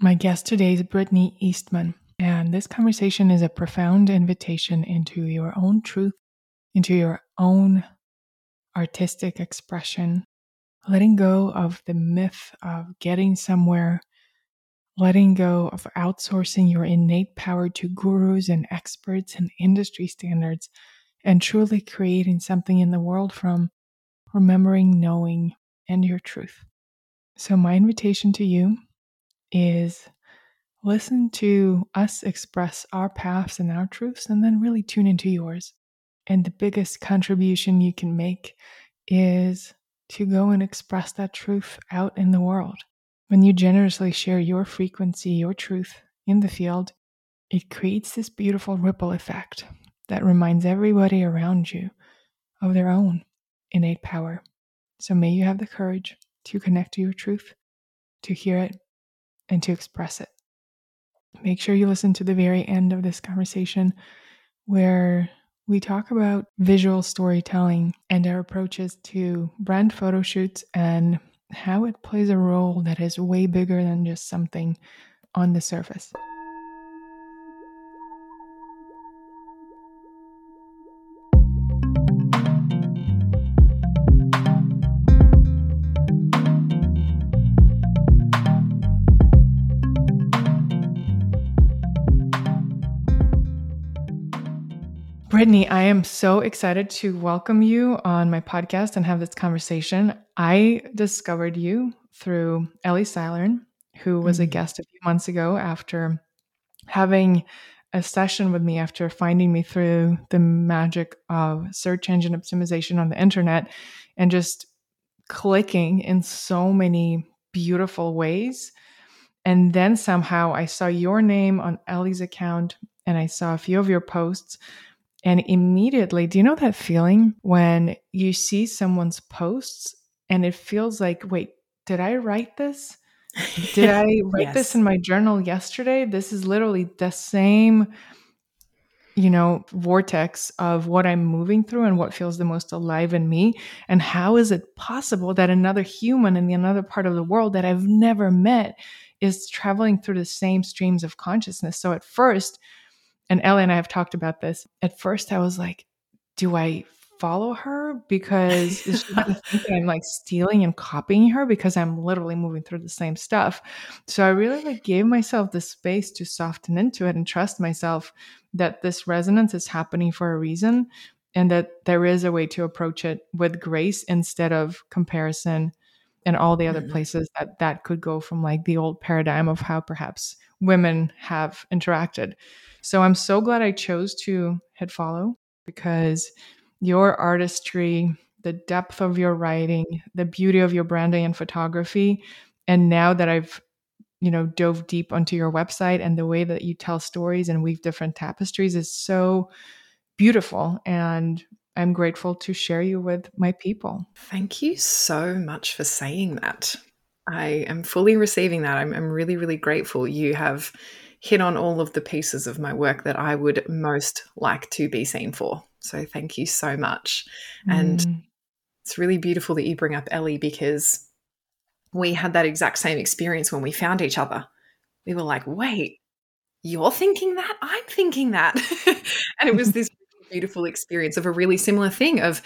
My guest today is Brittany Eastman, and this conversation is a profound invitation into your own truth, into your own artistic expression, letting go of the myth of getting somewhere, letting go of outsourcing your innate power to gurus and experts and industry standards, and truly creating something in the world from remembering, knowing, and your truth. So, my invitation to you is listen to us express our paths and our truths, and then really tune into yours. And the biggest contribution you can make is to go and express that truth out in the world. When you generously share your frequency, your truth in the field, it creates this beautiful ripple effect that reminds everybody around you of their own innate power. So may you have the courage to connect to your truth, to hear it, and to express it. Make sure you listen to the very end of this conversation where we talk about visual storytelling and our approaches to brand photo shoots and how it plays a role that is way bigger than just something on the surface. Brittany, I am so excited to welcome you on my podcast and have this conversation. I discovered you through Ellie Seilern, who was mm-hmm. a guest a few months ago after having a session with me after finding me through the magic of search engine optimization on the internet and just clicking in so many beautiful ways. And then somehow I saw your name on Ellie's account and I saw a few of your posts and immediately, do you know that feeling when you see someone's posts and it feels like, wait, did I write this? Did I write yes. this in my journal yesterday? This is literally the same, you know, vortex of what I'm moving through and what feels the most alive in me. And how is it possible that another human in another part of the world that I've never met is traveling through the same streams of consciousness? So at first, and Ellie and I have talked about this. At first, I was like, do I follow her because is she gonna think that I'm like stealing and copying her because I'm literally moving through the same stuff. So I really like gave myself the space to soften into it and trust myself that this resonance is happening for a reason and that there is a way to approach it with grace instead of comparison and all the other mm-hmm. places that that could go from like the old paradigm of how perhaps women have interacted. So I'm so glad I chose to hit follow because your artistry, the depth of your writing, the beauty of your branding and photography, and now that I've you know dove deep onto your website and the way that you tell stories and weave different tapestries is so beautiful and I'm grateful to share you with my people. Thank you so much for saying that. I am fully receiving that. I'm, I'm really, really grateful. You have hit on all of the pieces of my work that I would most like to be seen for. So thank you so much. Mm. And it's really beautiful that you bring up Ellie because we had that exact same experience when we found each other. We were like, wait, you're thinking that? I'm thinking that. and it was this beautiful experience of a really similar thing of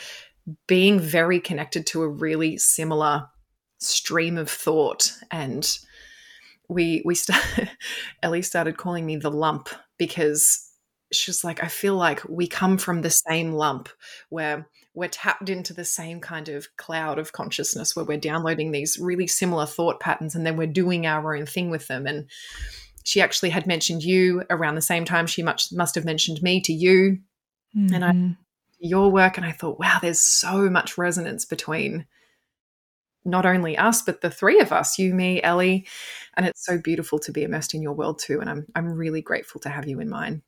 being very connected to a really similar stream of thought and we we st- Ellie started calling me the lump because she's like I feel like we come from the same lump where we're tapped into the same kind of cloud of consciousness where we're downloading these really similar thought patterns and then we're doing our own thing with them and she actually had mentioned you around the same time she much must have mentioned me to you mm-hmm. and I mm-hmm. your work and I thought wow there's so much resonance between not only us, but the three of us, you, me, Ellie. And it's so beautiful to be immersed in your world too. And I'm, I'm really grateful to have you in mine.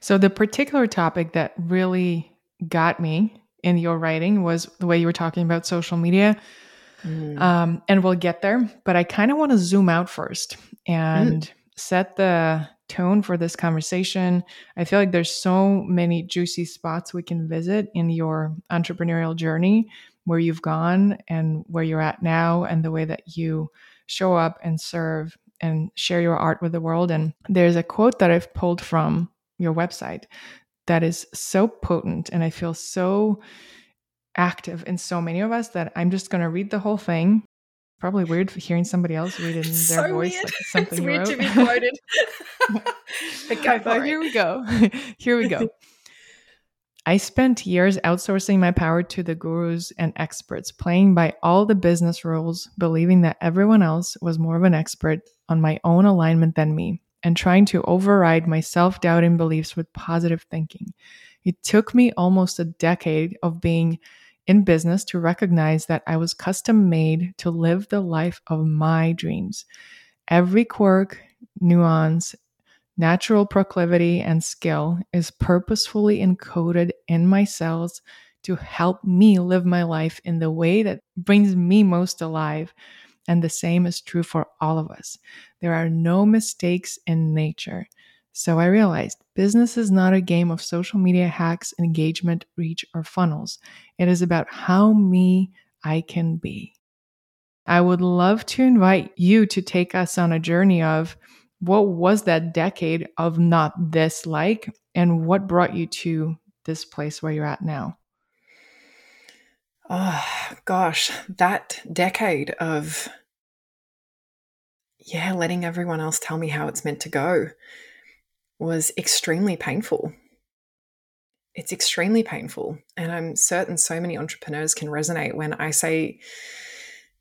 So, the particular topic that really got me in your writing was the way you were talking about social media. Mm. Um, and we'll get there, but I kind of want to zoom out first and mm. set the tone for this conversation. I feel like there's so many juicy spots we can visit in your entrepreneurial journey where you've gone and where you're at now and the way that you show up and serve and share your art with the world. And there's a quote that I've pulled from your website that is so potent and I feel so active in so many of us that I'm just going to read the whole thing. Probably weird for hearing somebody else read it in their so voice, weird. like something it's weird wrote. to be quoted. but go but here we go. here we go. I spent years outsourcing my power to the gurus and experts, playing by all the business rules, believing that everyone else was more of an expert on my own alignment than me, and trying to override my self doubting beliefs with positive thinking. It took me almost a decade of being in business to recognize that I was custom made to live the life of my dreams. Every quirk, nuance, natural proclivity, and skill is purposefully encoded in my cells to help me live my life in the way that brings me most alive. And the same is true for all of us. There are no mistakes in nature. So I realized business is not a game of social media hacks, engagement, reach, or funnels. It is about how me I can be. I would love to invite you to take us on a journey of what was that decade of not this like and what brought you to this place where you're at now? Oh, gosh, that decade of, yeah, letting everyone else tell me how it's meant to go was extremely painful. It's extremely painful. And I'm certain so many entrepreneurs can resonate when I say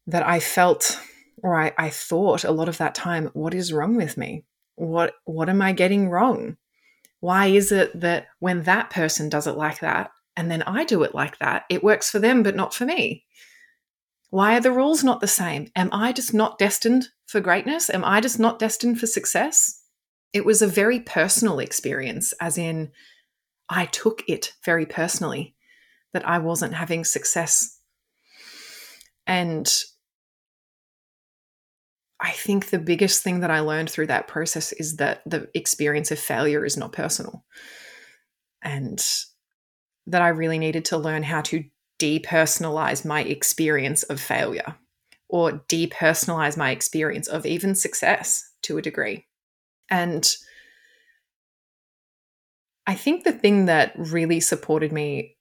that I felt or I, I thought a lot of that time, what is wrong with me? What what am I getting wrong? Why is it that when that person does it like that and then I do it like that, it works for them but not for me? Why are the rules not the same? Am I just not destined for greatness? Am I just not destined for success? It was a very personal experience, as in, I took it very personally that I wasn't having success. And I think the biggest thing that I learned through that process is that the experience of failure is not personal. And that I really needed to learn how to depersonalize my experience of failure or depersonalize my experience of even success to a degree. And I think the thing that really supported me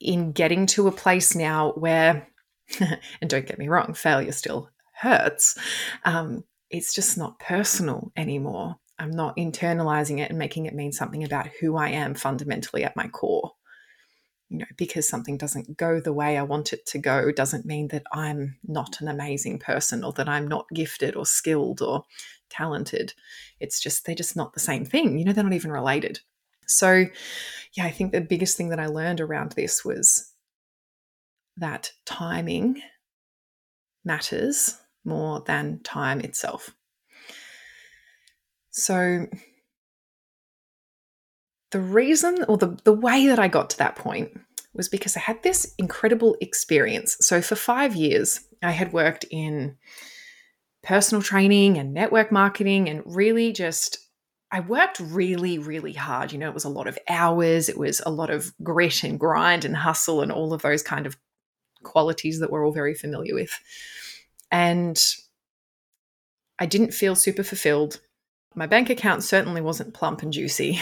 in getting to a place now where, and don't get me wrong, failure still hurts, um, it's just not personal anymore. I'm not internalizing it and making it mean something about who I am fundamentally at my core. You know, because something doesn't go the way I want it to go doesn't mean that I'm not an amazing person or that I'm not gifted or skilled or talented. It's just, they're just not the same thing. You know, they're not even related. So, yeah, I think the biggest thing that I learned around this was that timing matters more than time itself. So, the reason or the, the way that I got to that point was because I had this incredible experience. So, for five years, I had worked in personal training and network marketing and really just I worked really, really hard. You know, it was a lot of hours, it was a lot of grit and grind and hustle and all of those kind of qualities that we're all very familiar with. And I didn't feel super fulfilled. My bank account certainly wasn't plump and juicy.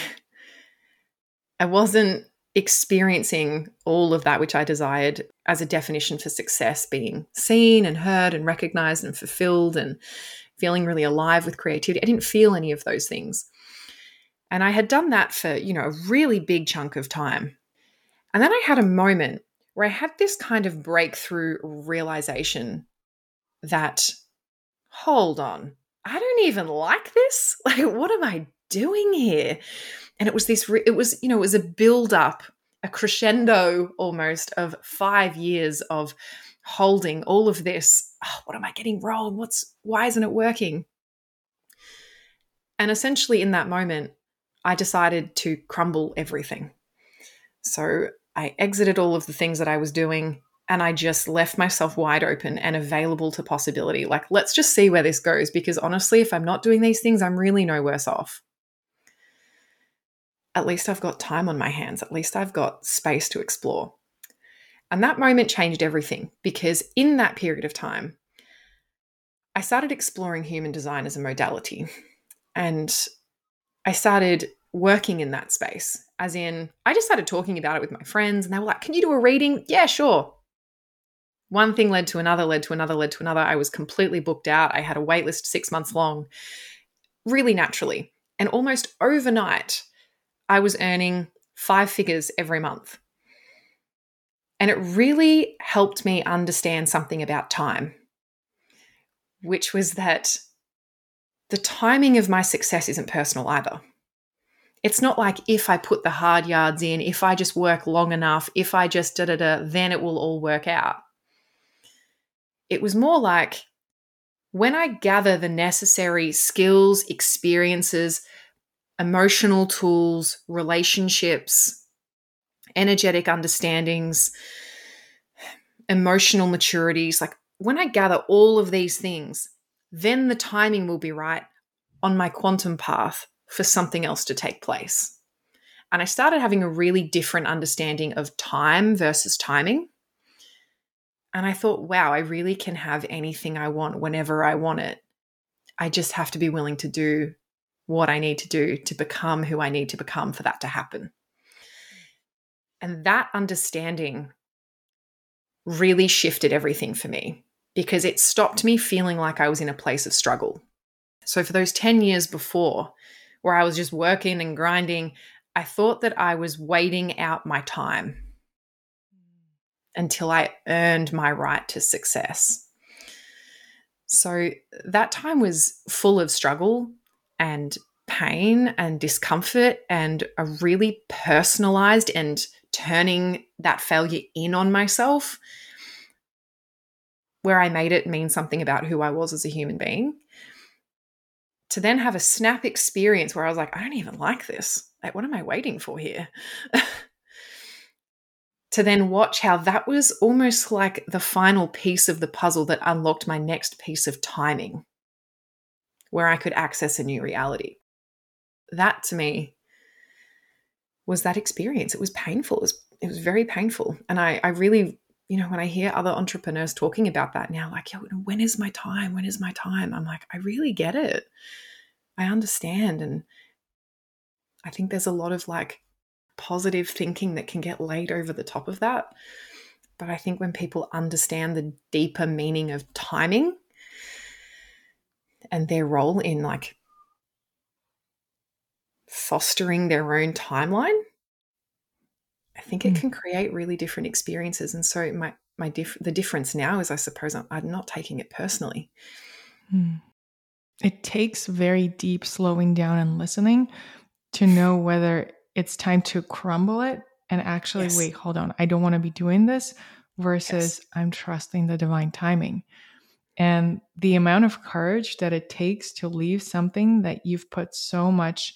I wasn't experiencing all of that which I desired as a definition for success being seen and heard and recognized and fulfilled and feeling really alive with creativity. I didn't feel any of those things. And I had done that for, you know, a really big chunk of time. And then I had a moment where I had this kind of breakthrough realization that, hold on, I don't even like this. Like, what am I doing here? And it was this, it was, you know, it was a build up, a crescendo almost of five years of holding all of this. Oh, what am I getting wrong? What's, why isn't it working? And essentially, in that moment, I decided to crumble everything. So I exited all of the things that I was doing and I just left myself wide open and available to possibility. Like, let's just see where this goes. Because honestly, if I'm not doing these things, I'm really no worse off. At least I've got time on my hands. At least I've got space to explore. And that moment changed everything because in that period of time, I started exploring human design as a modality. And I started working in that space, as in, I just started talking about it with my friends, and they were like, Can you do a reading? Yeah, sure. One thing led to another, led to another, led to another. I was completely booked out. I had a wait list six months long, really naturally. And almost overnight, I was earning five figures every month. And it really helped me understand something about time, which was that the timing of my success isn't personal either. It's not like if I put the hard yards in, if I just work long enough, if I just da da da, then it will all work out. It was more like when I gather the necessary skills, experiences, emotional tools, relationships, energetic understandings, emotional maturities, like when I gather all of these things, then the timing will be right on my quantum path for something else to take place. And I started having a really different understanding of time versus timing. And I thought, wow, I really can have anything I want whenever I want it. I just have to be willing to do what I need to do to become who I need to become for that to happen. And that understanding really shifted everything for me because it stopped me feeling like I was in a place of struggle. So, for those 10 years before, where I was just working and grinding, I thought that I was waiting out my time until I earned my right to success. So, that time was full of struggle and pain and discomfort and a really personalized and turning that failure in on myself where I made it mean something about who I was as a human being. To then have a snap experience where I was like, I don't even like this. Like, what am I waiting for here? to then watch how that was almost like the final piece of the puzzle that unlocked my next piece of timing, where I could access a new reality. That to me was that experience. It was painful. It was, it was very painful. And I, I really you know, when I hear other entrepreneurs talking about that now, like, Yo, when is my time? When is my time? I'm like, I really get it. I understand. And I think there's a lot of like positive thinking that can get laid over the top of that. But I think when people understand the deeper meaning of timing and their role in like fostering their own timeline, I think it mm. can create really different experiences. And so my my diff- the difference now is, I suppose, I'm, I'm not taking it personally. Mm. It takes very deep slowing down and listening to know whether it's time to crumble it and actually yes. wait, hold on, I don't want to be doing this versus yes. I'm trusting the divine timing. And the amount of courage that it takes to leave something that you've put so much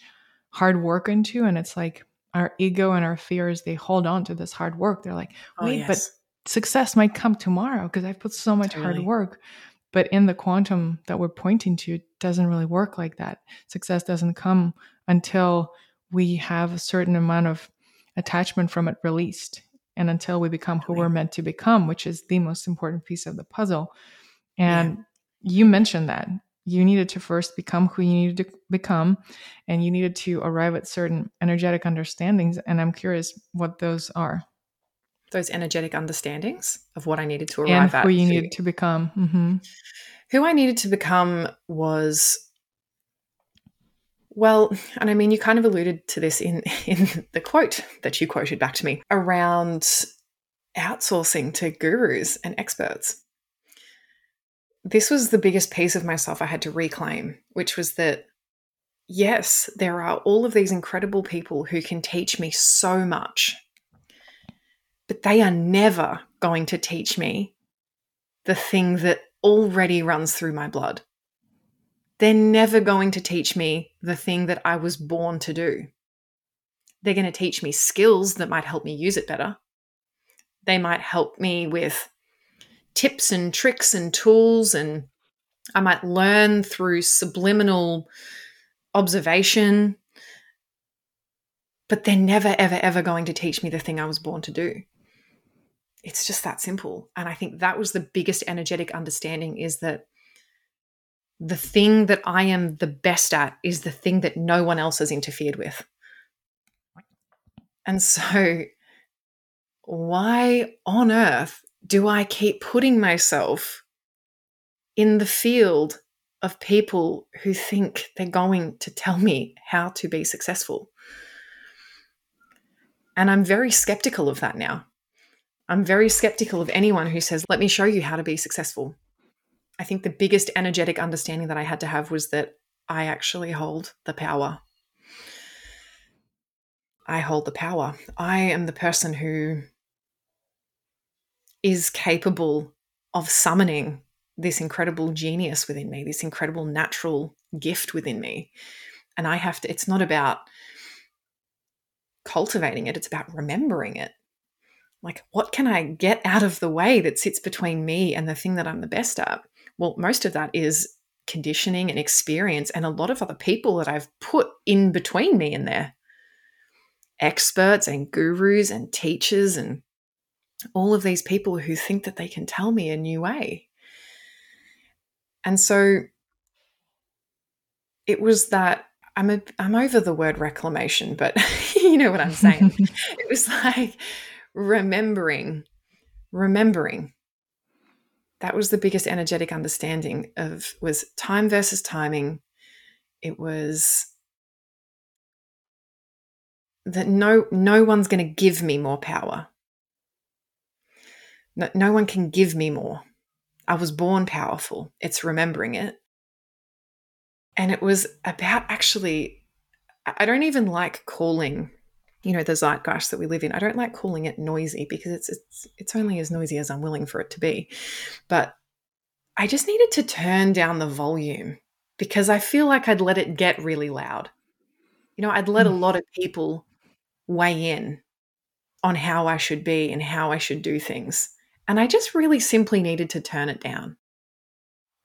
hard work into, and it's like, our ego and our fears they hold on to this hard work they're like oh, wait oh, yes. but success might come tomorrow because i've put so much totally. hard work but in the quantum that we're pointing to it doesn't really work like that success doesn't come until we have a certain amount of attachment from it released. And until we become who we're meant to become which is the most important piece of the puzzle. And yeah. you mentioned that. You needed to first become who you needed to become and you needed to arrive at certain energetic understandings. And i'm curious what those are. Those energetic understandings of what i needed to arrive and at who you needed to become. Mm-hmm. who i needed to become was well, and I mean, you kind of alluded to this in, in the quote that you quoted back to me around outsourcing to gurus and experts this was the biggest piece of myself I had to reclaim, which was that yes, there are all of these incredible people who can teach me so much, but they are never going to teach me the thing that already runs through my blood. They're never going to teach me the thing that I was born to do. They're going to teach me skills that might help me use it better. They might help me with tips and tricks and tools and I might learn through subliminal observation, but they're never, ever, ever going to teach me the thing I was born to do. It's just that simple. And I think that was the biggest energetic understanding is that the thing that I am the best at is the thing that no one else has interfered with. And so, why on earth do I keep putting myself in the field of people who think they're going to tell me how to be successful? And I'm very skeptical of that now. I'm very skeptical of anyone who says, let me show you how to be successful. I think the biggest energetic understanding that I had to have was that I actually hold the power. I hold the power. I am the person who is capable of summoning this incredible genius within me, this incredible natural gift within me. And I have to, it's not about cultivating it, it's about remembering it like what can i get out of the way that sits between me and the thing that i'm the best at well most of that is conditioning and experience and a lot of other people that i've put in between me and there experts and gurus and teachers and all of these people who think that they can tell me a new way and so it was that I'm a, I'm over the word reclamation, but you know what I'm saying. it was like remembering, remembering. That was the biggest energetic understanding of was time versus timing. It was that no no one's going to give me more power. No, no one can give me more. I was born powerful. It's remembering it. And it was about actually I don't even like calling you know the zeitgeist that we live in. I don't like calling it noisy because it's it's it's only as noisy as i'm willing for it to be. But i just needed to turn down the volume because i feel like i'd let it get really loud. You know i'd let a hmm. lot of people weigh in on how i should be and how i should do things. And i just really simply needed to turn it down.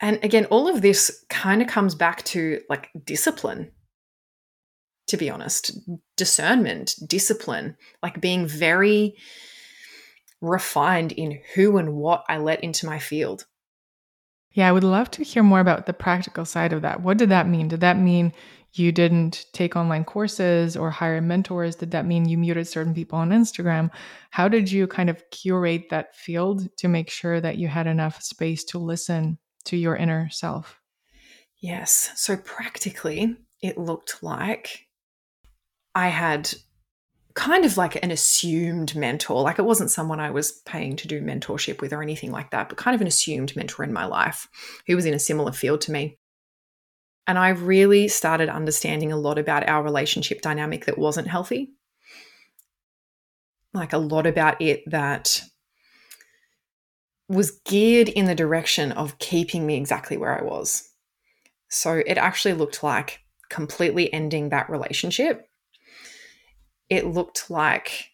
And again all of this kind of comes back to like discipline to be honest discernment discipline like being very refined in who and what i let into my field. Yeah i would love to hear more about the practical side of that. What did that mean? Did that mean you didn't take online courses or hire mentors? Did that mean you muted certain people on instagram? How did you kind of curate that field to make sure that you had enough space to listen to your inner self? Yes. So practically it looked like I had kind of like an assumed mentor. Like it wasn't someone I was paying to do mentorship with or anything like that, but kind of an assumed mentor in my life who was in a similar field to me. And I really started understanding a lot about our relationship dynamic that wasn't healthy. Like a lot about it that was geared in the direction of keeping me exactly where I was. So it actually looked like completely ending that relationship it looked like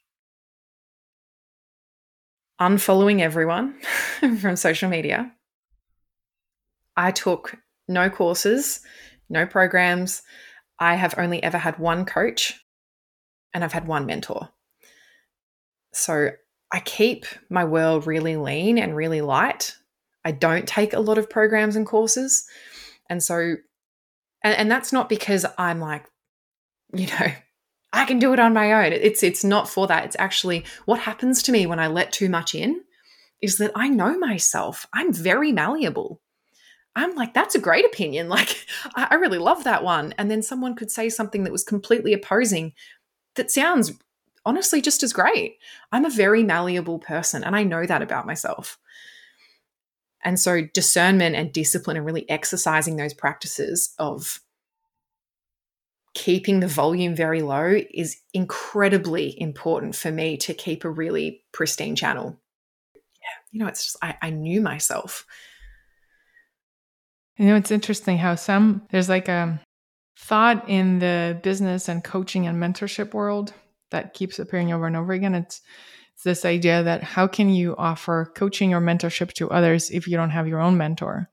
unfollowing everyone from social media. I took no courses, no programs. I have only ever had one coach and I've had one mentor. So I keep my world really lean and really light. I don't take a lot of programs and courses. And so, and, and that's not because I'm like, you know, I can do it on my own. It's it's not for that. It's actually what happens to me when I let too much in is that I know myself. I'm very malleable. I'm like, that's a great opinion. Like, I, really love that one. And then someone could say something that was completely opposing that sounds honestly just as great. I'm a very malleable person, and I know that about myself. And so, discernment and discipline and really exercising those practices of keeping the volume very low is incredibly important for me to keep a really pristine channel. Yeah, you know, it's just, I, I knew myself. You know, it's interesting how some, there's like a thought in the business and coaching and mentorship world that keeps appearing over and over again. It's, it's this idea that how can you offer coaching or mentorship to others if you don't have your own mentor?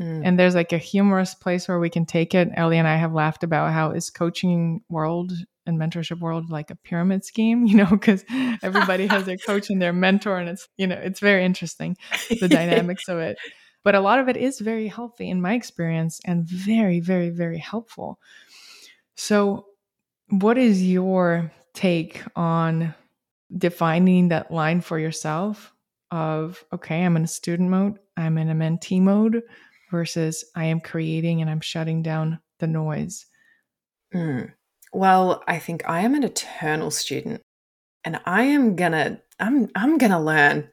Mm. And there's like a humorous place where we can take it. Ellie and I have laughed about how is coaching world and mentorship world like a pyramid scheme, you know, because everybody has their coach and their mentor, and it's you know it's very interesting the dynamics of it. but a lot of it is very healthy in my experience and very, very, very helpful. So, what is your take on defining that line for yourself of, okay, I'm in a student mode, I'm in a mentee mode versus I am creating and I'm shutting down the noise? Mm. Well, I think I am an eternal student and I am gonna I'm I'm gonna learn.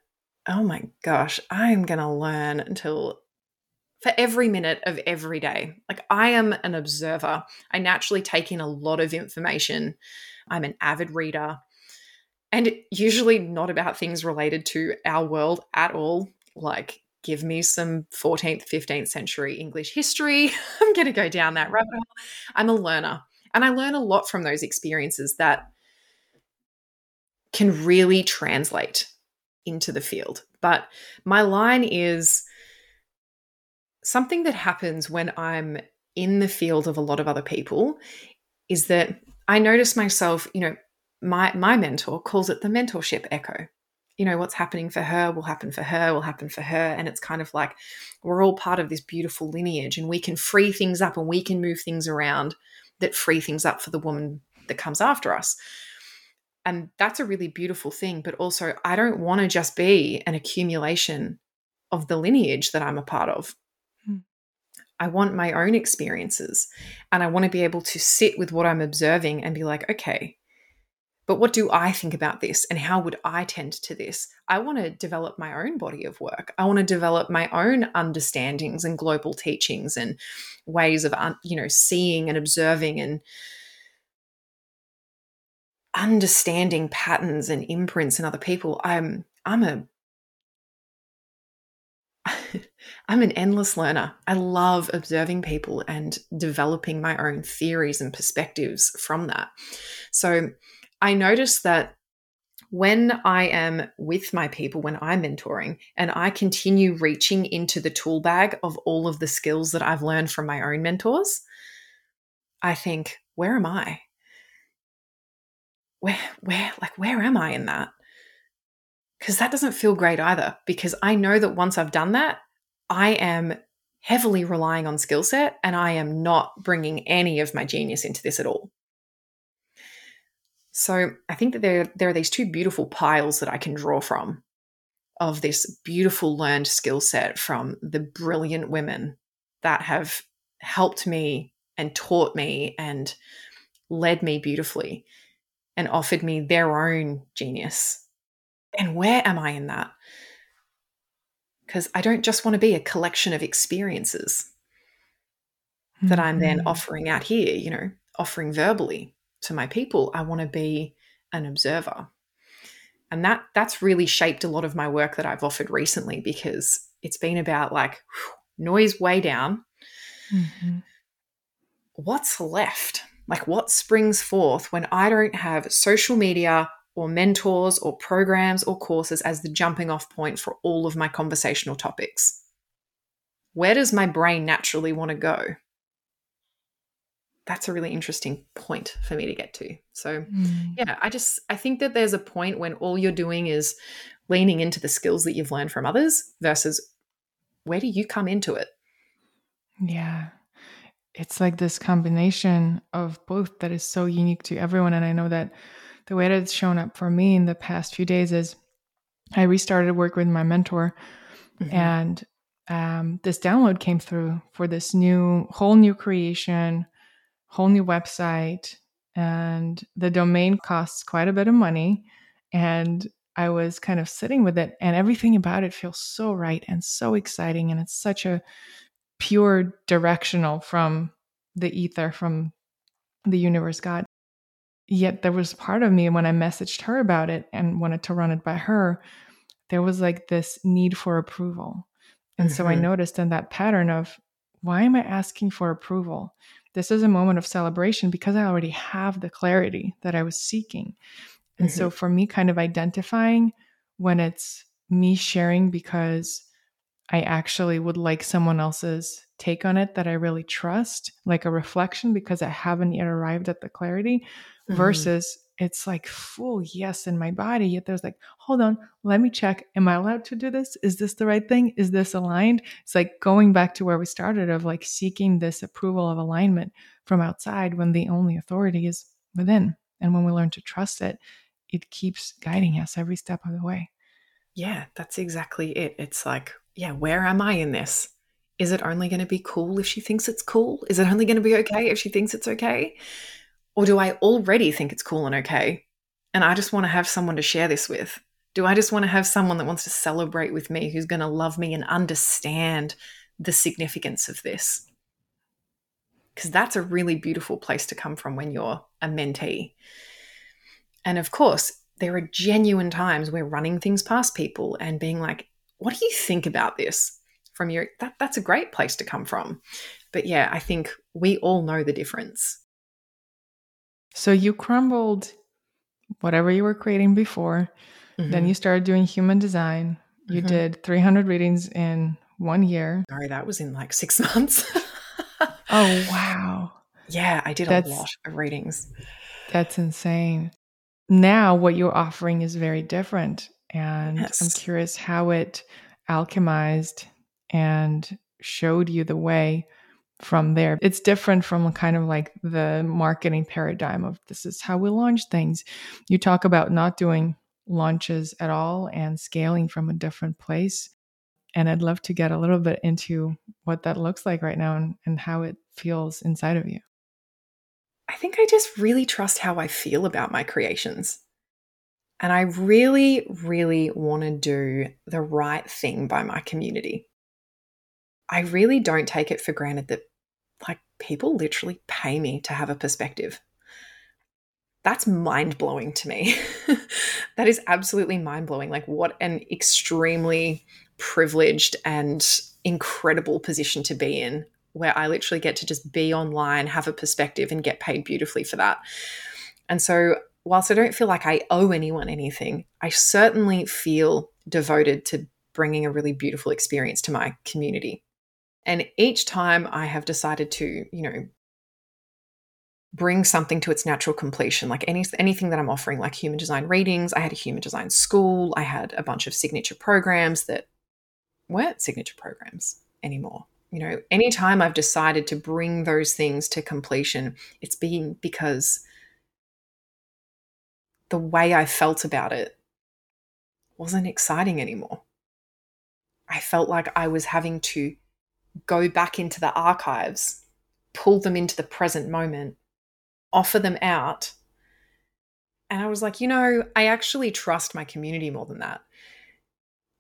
Oh my gosh, I am gonna learn until for every minute of every day. Like I am an observer. I naturally take in a lot of information. I'm an avid reader and usually not about things related to our world at all. Like give me some 14th, 15th century English history. I'm going to go down that rabbit hole. I'm a learner and I learn a lot from those experiences that can really translate into the field. But my line is something that happens when I'm in the field of a lot of other people is that I notice myself, you know, my my mentor calls it the mentorship echo. You know, what's happening for her will happen for her, will happen for her. And it's kind of like we're all part of this beautiful lineage and we can free things up and we can move things around that free things up for the woman that comes after us. And that's a really beautiful thing. But also, I don't want to just be an accumulation of the lineage that I'm a part of. Hmm. I want my own experiences and I want to be able to sit with what I'm observing and be like, okay, but what do I think about this and how would I tend to this? I want to develop my own body of work. I want to develop my own understandings and global teachings and ways of you know seeing and observing and understanding patterns and imprints in other people. I'm I'm a I'm an endless learner. I love observing people and developing my own theories and perspectives from that. So I notice that when I am with my people, when I'm mentoring, and I continue reaching into the tool bag of all of the skills that I've learned from my own mentors, I think, where am I? Where, where, like, where am I in that? Because that doesn't feel great either. Because I know that once I've done that, I am heavily relying on skill set and I am not bringing any of my genius into this at all. So I think that there, there are these two beautiful piles that I can draw from of this beautiful learned skill set from the brilliant women that have helped me and taught me and led me beautifully and offered me their own genius. And where am I in that? Because I don't just want to be a collection of experiences that I'm then mm-hmm. offering out here, you know, offering verbally to my people. I want to be an observer. And that that's really shaped a lot of my work that I've offered recently because it's been about like whew, noise way down. Mm-hmm. What's left? Like what springs forth when I don't have social media or mentors or programs or courses as the jumping off point for all of my conversational topics? Where does my brain naturally want to go? That's a really interesting point for me to get to. So, mm. yeah, I just I think that there's a point when all you're doing is leaning into the skills that you've learned from others versus where do you come into it? Yeah. It's like this combination of both that is so unique to everyone and I know that the way that it's shown up for me in the past few days is I restarted work with my mentor mm-hmm. and um, this download came through for this new whole new creation whole new website and the domain costs quite a bit of money and I was kind of sitting with it and everything about it feels so right and so exciting and it's such a pure directional from the ether from the universe God. Yet there was part of me when I messaged her about it and wanted to run it by her, there was like this need for approval. And mm-hmm. so I mm-hmm. noticed in that pattern of why am I asking for approval? This is a moment of celebration because I already have the clarity that I was seeking. And mm-hmm. so for me, kind of identifying when it's me sharing because I actually would like someone else's take on it that I really trust, like a reflection because I haven't yet arrived at the clarity, mm-hmm. versus it's like full yes in my body. Yet there's like, hold on, let me check. Am I allowed to do this? Is this the right thing? Is this aligned? It's like going back to where we started of like seeking this approval of alignment from outside when the only authority is within. And when we learn to trust it, it keeps guiding us every step of the way. Yeah, that's exactly it. It's like, yeah, where am I in this? Is it only going to be cool if she thinks it's cool? Is it only going to be okay if she thinks it's okay? Or do I already think it's cool and okay? And I just want to have someone to share this with? Do I just want to have someone that wants to celebrate with me, who's going to love me and understand the significance of this? Because that's a really beautiful place to come from when you're a mentee. And of course, there are genuine times where running things past people and being like, what do you think about this? From your that that's a great place to come from. But yeah, I think we all know the difference. So you crumbled whatever you were creating before. Mm-hmm. Then you started doing human design. You mm-hmm. did 300 readings in one year. Sorry, that was in like six months. oh, wow. Yeah, I did that's, a lot of readings. That's insane. Now, what you're offering is very different. And yes. I'm curious how it alchemized and showed you the way from there. It's different from kind of like the marketing paradigm of this is how we launch things. You talk about not doing launches at all and scaling from a different place. And I'd love to get a little bit into what that looks like right now and, and how it feels inside of you. I think I just really trust how I feel about my creations. And I really, really want to do the right thing by my community. I really don't take it for granted that like people literally pay me to have a perspective. That's mind blowing to me. that is absolutely mind blowing. Like, what an extremely privileged and incredible position to be in, where I literally get to just be online, have a perspective, and get paid beautifully for that. And so, whilst I don't feel like I owe anyone anything, I certainly feel devoted to bringing a really beautiful experience to my community. And each time I have decided to, you know, bring something to its natural completion, like any anything that I'm offering, like human design readings, I had a human design school, I had a bunch of signature programs that weren't signature programs anymore. You know, anytime I've decided to bring those things to completion, it's been because the way I felt about it wasn't exciting anymore. I felt like I was having to go back into the archives, pull them into the present moment, offer them out. And I was like, you know, I actually trust my community more than that.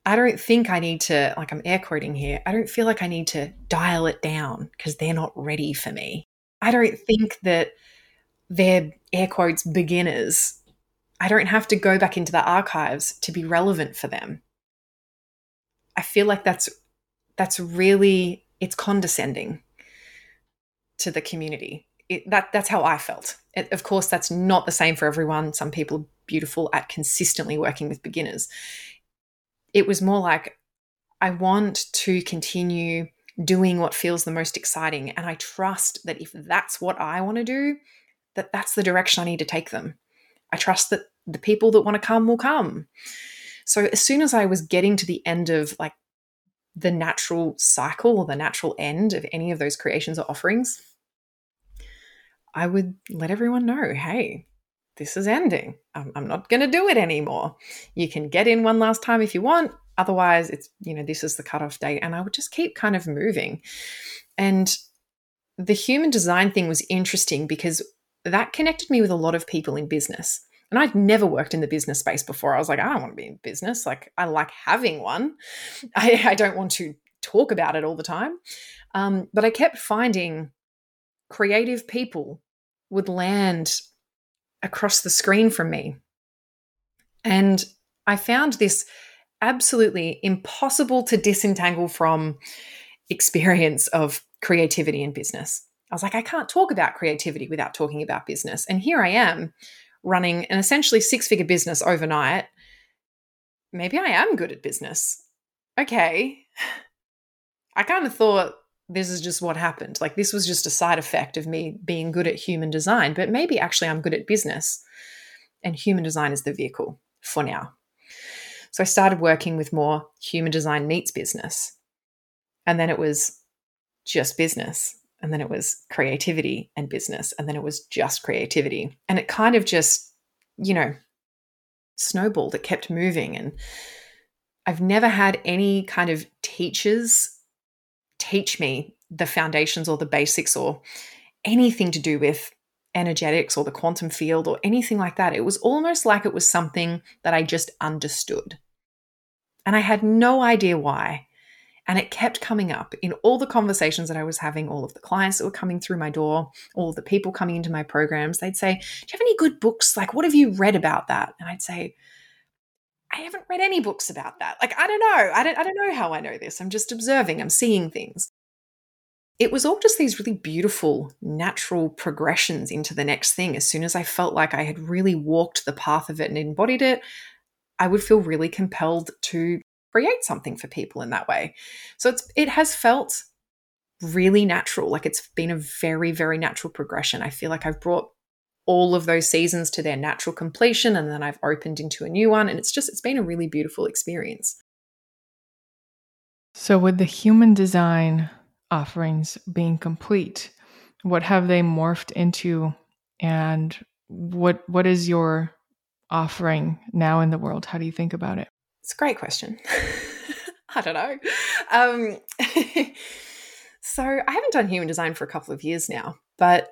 I don't think I need to, like, I'm air quoting here, I don't feel like I need to dial it down because they're not ready for me. I don't think that they're air quotes beginners. I don't have to go back into the archives to be relevant for them. I feel like that's that's really it's condescending to the community. It, that that's how I felt. It, of course, that's not the same for everyone. Some people are beautiful at consistently working with beginners. It was more like I want to continue doing what feels the most exciting, and I trust that if that's what I want to do, that that's the direction I need to take them. I trust that the people that want to come will come. So as soon as I was getting to the end of like the natural cycle or the natural end of any of those creations or offerings, I would let everyone know hey, this is ending. I'm, I'm not going to do it anymore. You can get in one last time if you want. Otherwise, it's, you know, this is the cutoff date. And I would just keep kind of moving. And the human design thing was interesting because that connected me with a lot of people in business. And I'd never worked in the business space before. I was like, I don't want to be in business. Like, I like having one. I, I don't want to talk about it all the time. Um, but I kept finding creative people would land across the screen from me. And I found this absolutely impossible to disentangle from experience of creativity in business. I was like, I can't talk about creativity without talking about business. And here I am running an essentially six figure business overnight, maybe I am good at business. Okay. I kind of thought this is just what happened. Like, this was just a side effect of me being good at human design, but maybe actually I'm good at business. and human design is the vehicle for now. So I started working with more human design meets business. And then it was just business. And then it was creativity and business. And then it was just creativity. And it kind of just, you know, snowballed. It kept moving. And I've never had any kind of teachers teach me the foundations or the basics or anything to do with energetics or the quantum field or anything like that. It was almost like it was something that I just understood. And I had no idea why. And it kept coming up in all the conversations that I was having, all of the clients that were coming through my door, all of the people coming into my programs. They'd say, Do you have any good books? Like, what have you read about that? And I'd say, I haven't read any books about that. Like, I don't know. I don't, I don't know how I know this. I'm just observing, I'm seeing things it was all just these really beautiful natural progressions into the next thing. As soon as I felt like I had really walked the path of it and embodied it, I would feel really compelled to create something for people in that way. So it's it has felt really natural. Like it's been a very, very natural progression. I feel like I've brought all of those seasons to their natural completion and then I've opened into a new one. And it's just, it's been a really beautiful experience. So, with the human design offerings being complete? What have they morphed into and what what is your offering now in the world? How do you think about it? It's a great question. I don't know. Um, so I haven't done human design for a couple of years now, but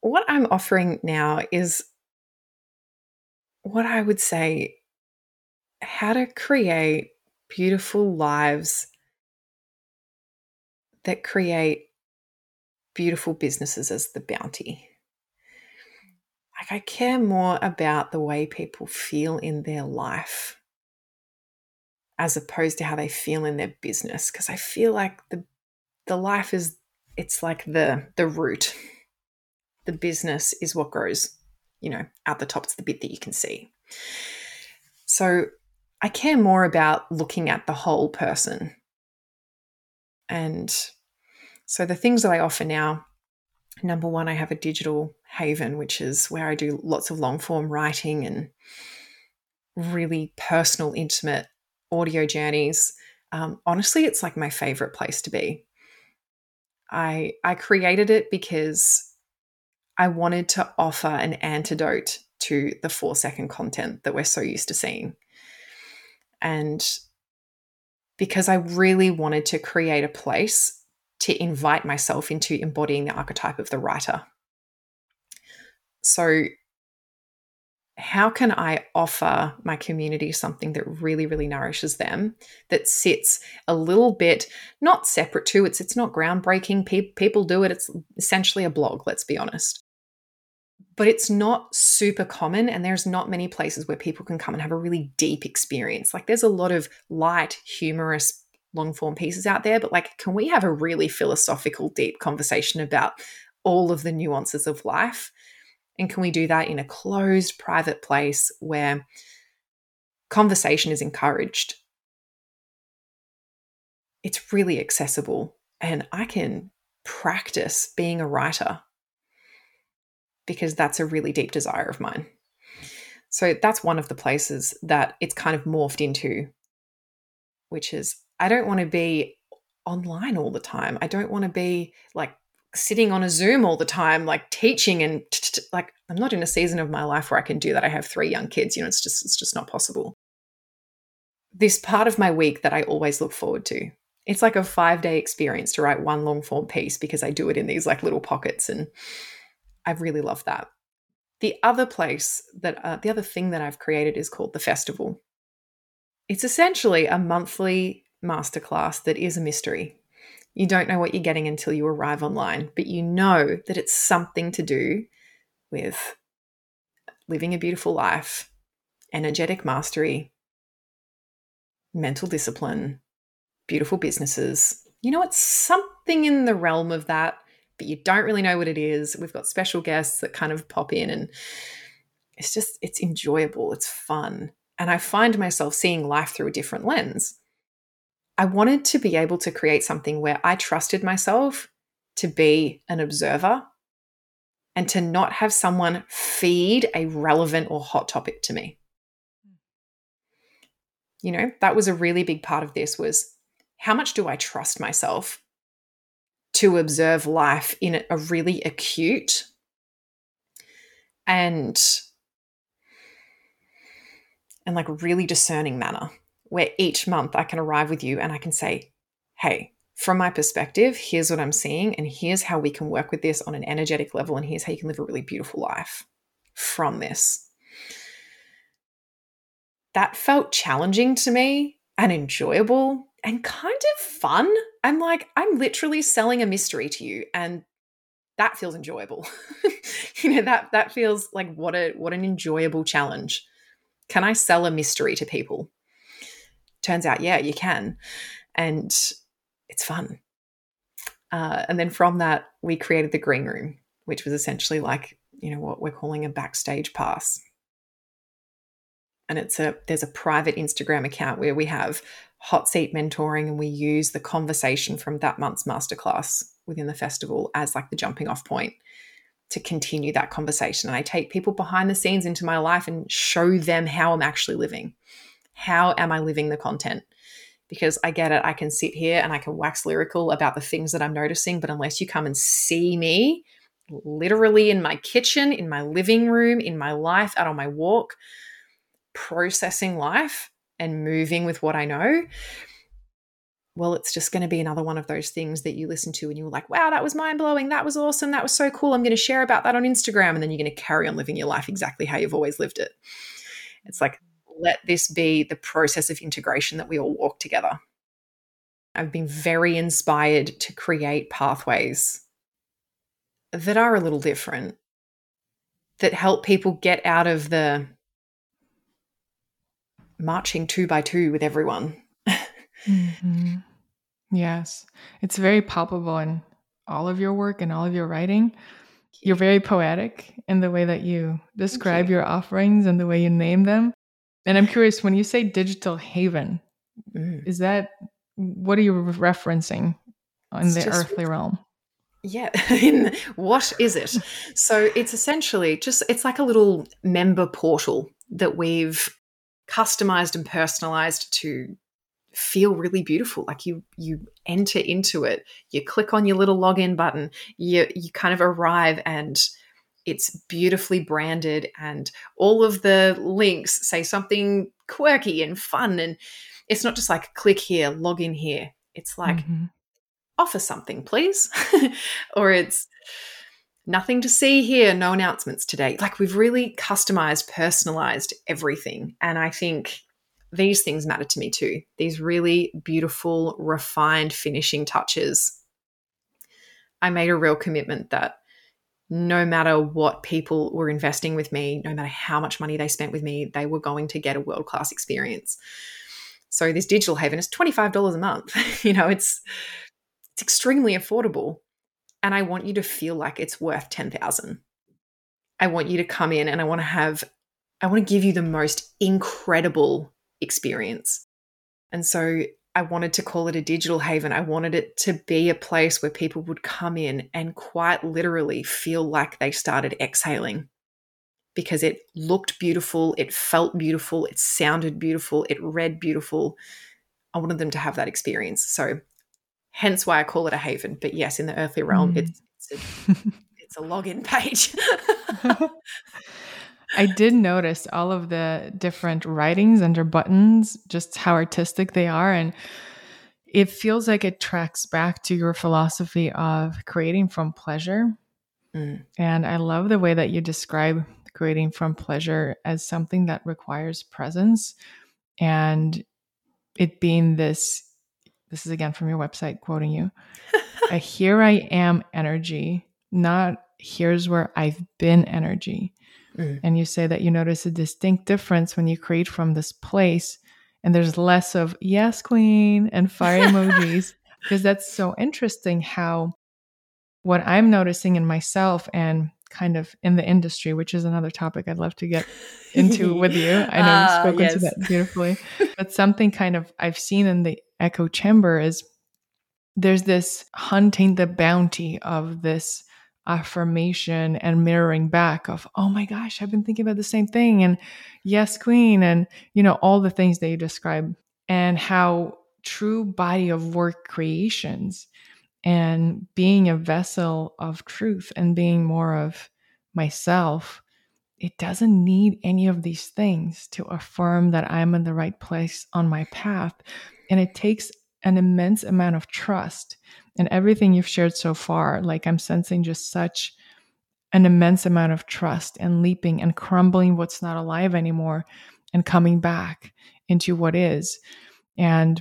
what I'm offering now is what I would say how to create beautiful lives that create beautiful businesses as the bounty. Like, I care more about the way people feel in their life as opposed to how they feel in their business because I feel like the the life is it's like the the root. The business is what grows, you know, out the top. It's the bit that you can see. So I care more about looking at the whole person and so the things that I offer now number one, I have a digital haven, which is where I do lots of long form writing and really personal, intimate audio journeys. Um, honestly, it's like my favorite place to be. I I created it because I wanted to offer an antidote to the four second content that we're so used to seeing. And because I really wanted to create a place to invite myself into embodying the archetype of the writer. So, how can I offer my community something that really, really nourishes them, that sits a little bit not separate to it's it's not groundbreaking. Pe- people do it. It's essentially a blog. Let's be honest but it's not super common and there's not many places where people can come and have a really deep experience like there's a lot of light humorous long form pieces out there but like can we have a really philosophical deep conversation about all of the nuances of life and can we do that in a closed private place where conversation is encouraged it's really accessible and i can practice being a writer because that's a really deep desire of mine. So that's one of the places that it's kind of morphed into, which is I don't want to be online all the time. I don't want to be like sitting on a Zoom all the time, like teaching and like I'm not in a season of my life where I can do that. I have three young kids. You know, it's just it's just not possible. This part of my week that I always look forward to. It's like a five day experience to write one long form piece because I do it in these like little pockets and I really love that. The other place that, uh, the other thing that I've created is called the festival. It's essentially a monthly masterclass that is a mystery. You don't know what you're getting until you arrive online, but you know that it's something to do with living a beautiful life, energetic mastery, mental discipline, beautiful businesses. You know, it's something in the realm of that but you don't really know what it is. We've got special guests that kind of pop in and it's just, it's enjoyable, it's fun. And I find myself seeing life through a different lens. I wanted to be able to create something where I trusted myself to be an observer and to not have someone feed a relevant or hot topic to me. You know, that was a really big part of this was how much do I trust myself to observe life in a really acute and and like really discerning manner where each month I can arrive with you and I can say, "Hey, from my perspective, here's what I'm seeing, and here's how we can work with this on an energetic level, and here's how you can live a really beautiful life from this. That felt challenging to me and enjoyable and kind of fun. I'm like, I'm literally selling a mystery to you, and that feels enjoyable. you know, that that feels like what a what an enjoyable challenge. Can I sell a mystery to people? Turns out, yeah, you can. And it's fun. Uh, and then from that, we created the green room, which was essentially like, you know, what we're calling a backstage pass. And it's a there's a private Instagram account where we have hot seat mentoring and we use the conversation from that month's masterclass within the festival as like the jumping off point to continue that conversation. And I take people behind the scenes into my life and show them how I'm actually living. How am I living the content? because I get it. I can sit here and I can wax lyrical about the things that I'm noticing, but unless you come and see me literally in my kitchen, in my living room, in my life, out on my walk, processing life and moving with what I know, well, it's just going to be another one of those things that you listen to and you're like, wow, that was mind blowing. That was awesome. That was so cool. I'm going to share about that on Instagram. And then you're going to carry on living your life exactly how you've always lived it. It's like let this be the process of integration that we all walk together. I've been very inspired to create pathways that are a little different, that help people get out of the marching two by two with everyone. mm-hmm. Yes, it's very palpable in all of your work and all of your writing. You're very poetic in the way that you describe you. your offerings and the way you name them. And I'm curious when you say digital haven, mm. is that what are you referencing in it's the earthly realm? Yeah, what is it? so it's essentially just it's like a little member portal that we've customized and personalized to feel really beautiful like you you enter into it you click on your little login button you you kind of arrive and it's beautifully branded and all of the links say something quirky and fun and it's not just like click here log in here. It's like mm-hmm. offer something please. Or it's nothing to see here no announcements today. Like we've really customized personalized everything and i think these things matter to me too. These really beautiful refined finishing touches. I made a real commitment that no matter what people were investing with me, no matter how much money they spent with me, they were going to get a world class experience. So this digital haven is $25 a month. you know, it's it's extremely affordable. And I want you to feel like it's worth 10,000. I want you to come in and I want to have I want to give you the most incredible experience. And so I wanted to call it a digital haven. I wanted it to be a place where people would come in and quite literally feel like they started exhaling because it looked beautiful, it felt beautiful, it sounded beautiful, it read beautiful. I wanted them to have that experience. So, hence why I call it a haven. But yes, in the earthly realm, mm. it's, it's, a, it's a login page. I did notice all of the different writings under buttons, just how artistic they are. And it feels like it tracks back to your philosophy of creating from pleasure. Mm. And I love the way that you describe creating from pleasure as something that requires presence and it being this this is again from your website quoting you a here i am energy not here's where i've been energy Mm. And you say that you notice a distinct difference when you create from this place and there's less of yes, queen and fire emojis, because that's so interesting how what I'm noticing in myself and kind of in the industry, which is another topic I'd love to get into with you. I know you've ah, spoken yes. to that beautifully. but something kind of I've seen in the echo chamber is there's this hunting the bounty of this affirmation and mirroring back of, oh my gosh, I've been thinking about the same thing. And yes, queen. And, you know, all the things that you describe and how true body of work creations and being a vessel of truth and being more of myself, it doesn't need any of these things to affirm that I'm in the right place on my path. And it takes an immense amount of trust. And everything you've shared so far, like I'm sensing just such an immense amount of trust and leaping and crumbling what's not alive anymore and coming back into what is. And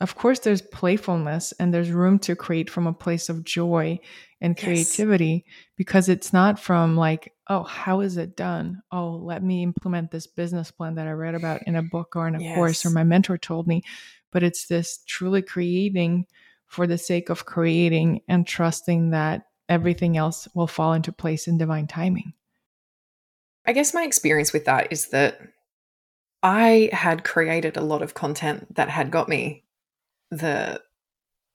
of course, there's playfulness and there's room to create from a place of joy and creativity yes. because it's not from like, oh, how is it done? Oh, let me implement this business plan that I read about in a book or in a yes. course or my mentor told me. But it's this truly creating for the sake of creating and trusting that everything else will fall into place in divine timing. I guess my experience with that is that I had created a lot of content that had got me the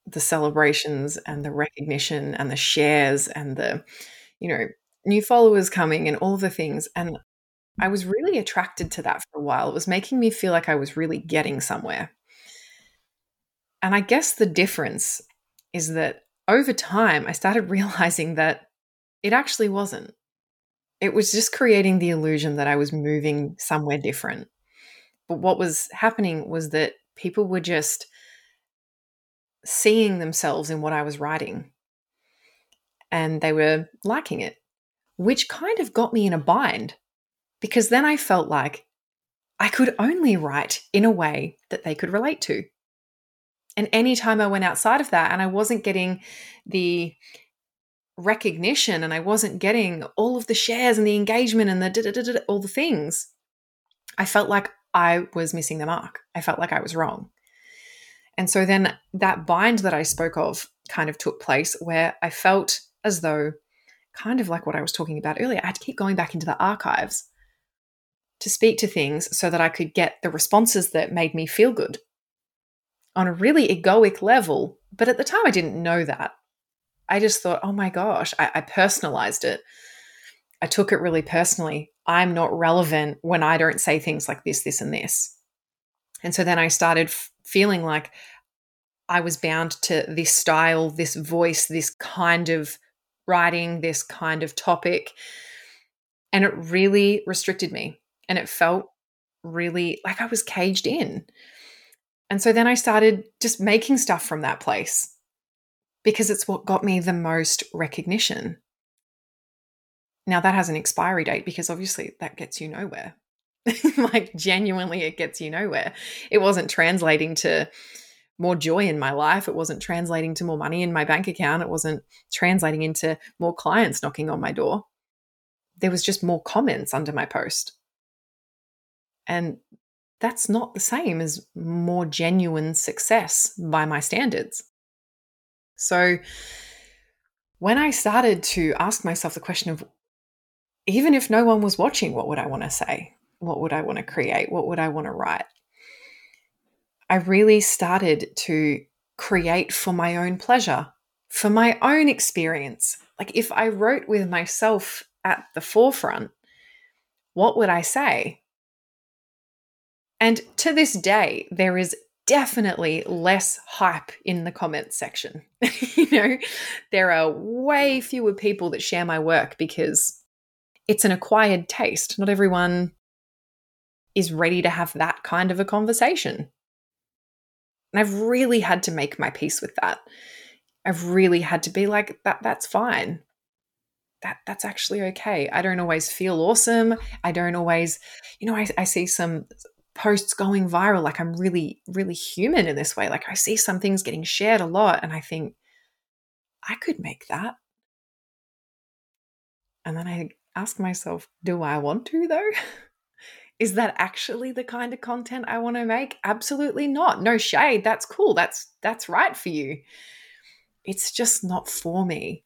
the celebrations and the recognition and the shares and the you know new followers coming and all the things and I was really attracted to that for a while. It was making me feel like I was really getting somewhere. And I guess the difference is that over time, I started realizing that it actually wasn't. It was just creating the illusion that I was moving somewhere different. But what was happening was that people were just seeing themselves in what I was writing and they were liking it, which kind of got me in a bind because then I felt like I could only write in a way that they could relate to. And anytime I went outside of that and I wasn't getting the recognition and I wasn't getting all of the shares and the engagement and the all the things, I felt like I was missing the mark. I felt like I was wrong. And so then that bind that I spoke of kind of took place where I felt as though, kind of like what I was talking about earlier, I had to keep going back into the archives to speak to things so that I could get the responses that made me feel good on a really egoic level. But at the time, I didn't know that. I just thought, oh my gosh, I, I personalized it. I took it really personally. I'm not relevant when I don't say things like this, this, and this. And so then I started f- feeling like I was bound to this style, this voice, this kind of writing, this kind of topic. And it really restricted me. And it felt really like I was caged in. And so then I started just making stuff from that place because it's what got me the most recognition. Now, that has an expiry date because obviously that gets you nowhere. like genuinely it gets you nowhere. It wasn't translating to more joy in my life. It wasn't translating to more money in my bank account. It wasn't translating into more clients knocking on my door. There was just more comments under my post. And that's not the same as more genuine success by my standards. So when I started to ask myself the question of even if no one was watching, what would I want to say? what would I want to create? What would I want to write? I really started to create for my own pleasure, for my own experience. Like if I wrote with myself at the forefront, what would I say? And to this day, there is definitely less hype in the comments section. you know, there are way fewer people that share my work because it's an acquired taste. Not everyone is ready to have that kind of a conversation. And I've really had to make my peace with that. I've really had to be like that that's fine. That that's actually okay. I don't always feel awesome. I don't always, you know, I, I see some posts going viral. Like I'm really, really human in this way. Like I see some things getting shared a lot and I think, I could make that. And then I ask myself, do I want to though? Is that actually the kind of content I want to make? Absolutely not. No shade. That's cool. That's that's right for you. It's just not for me.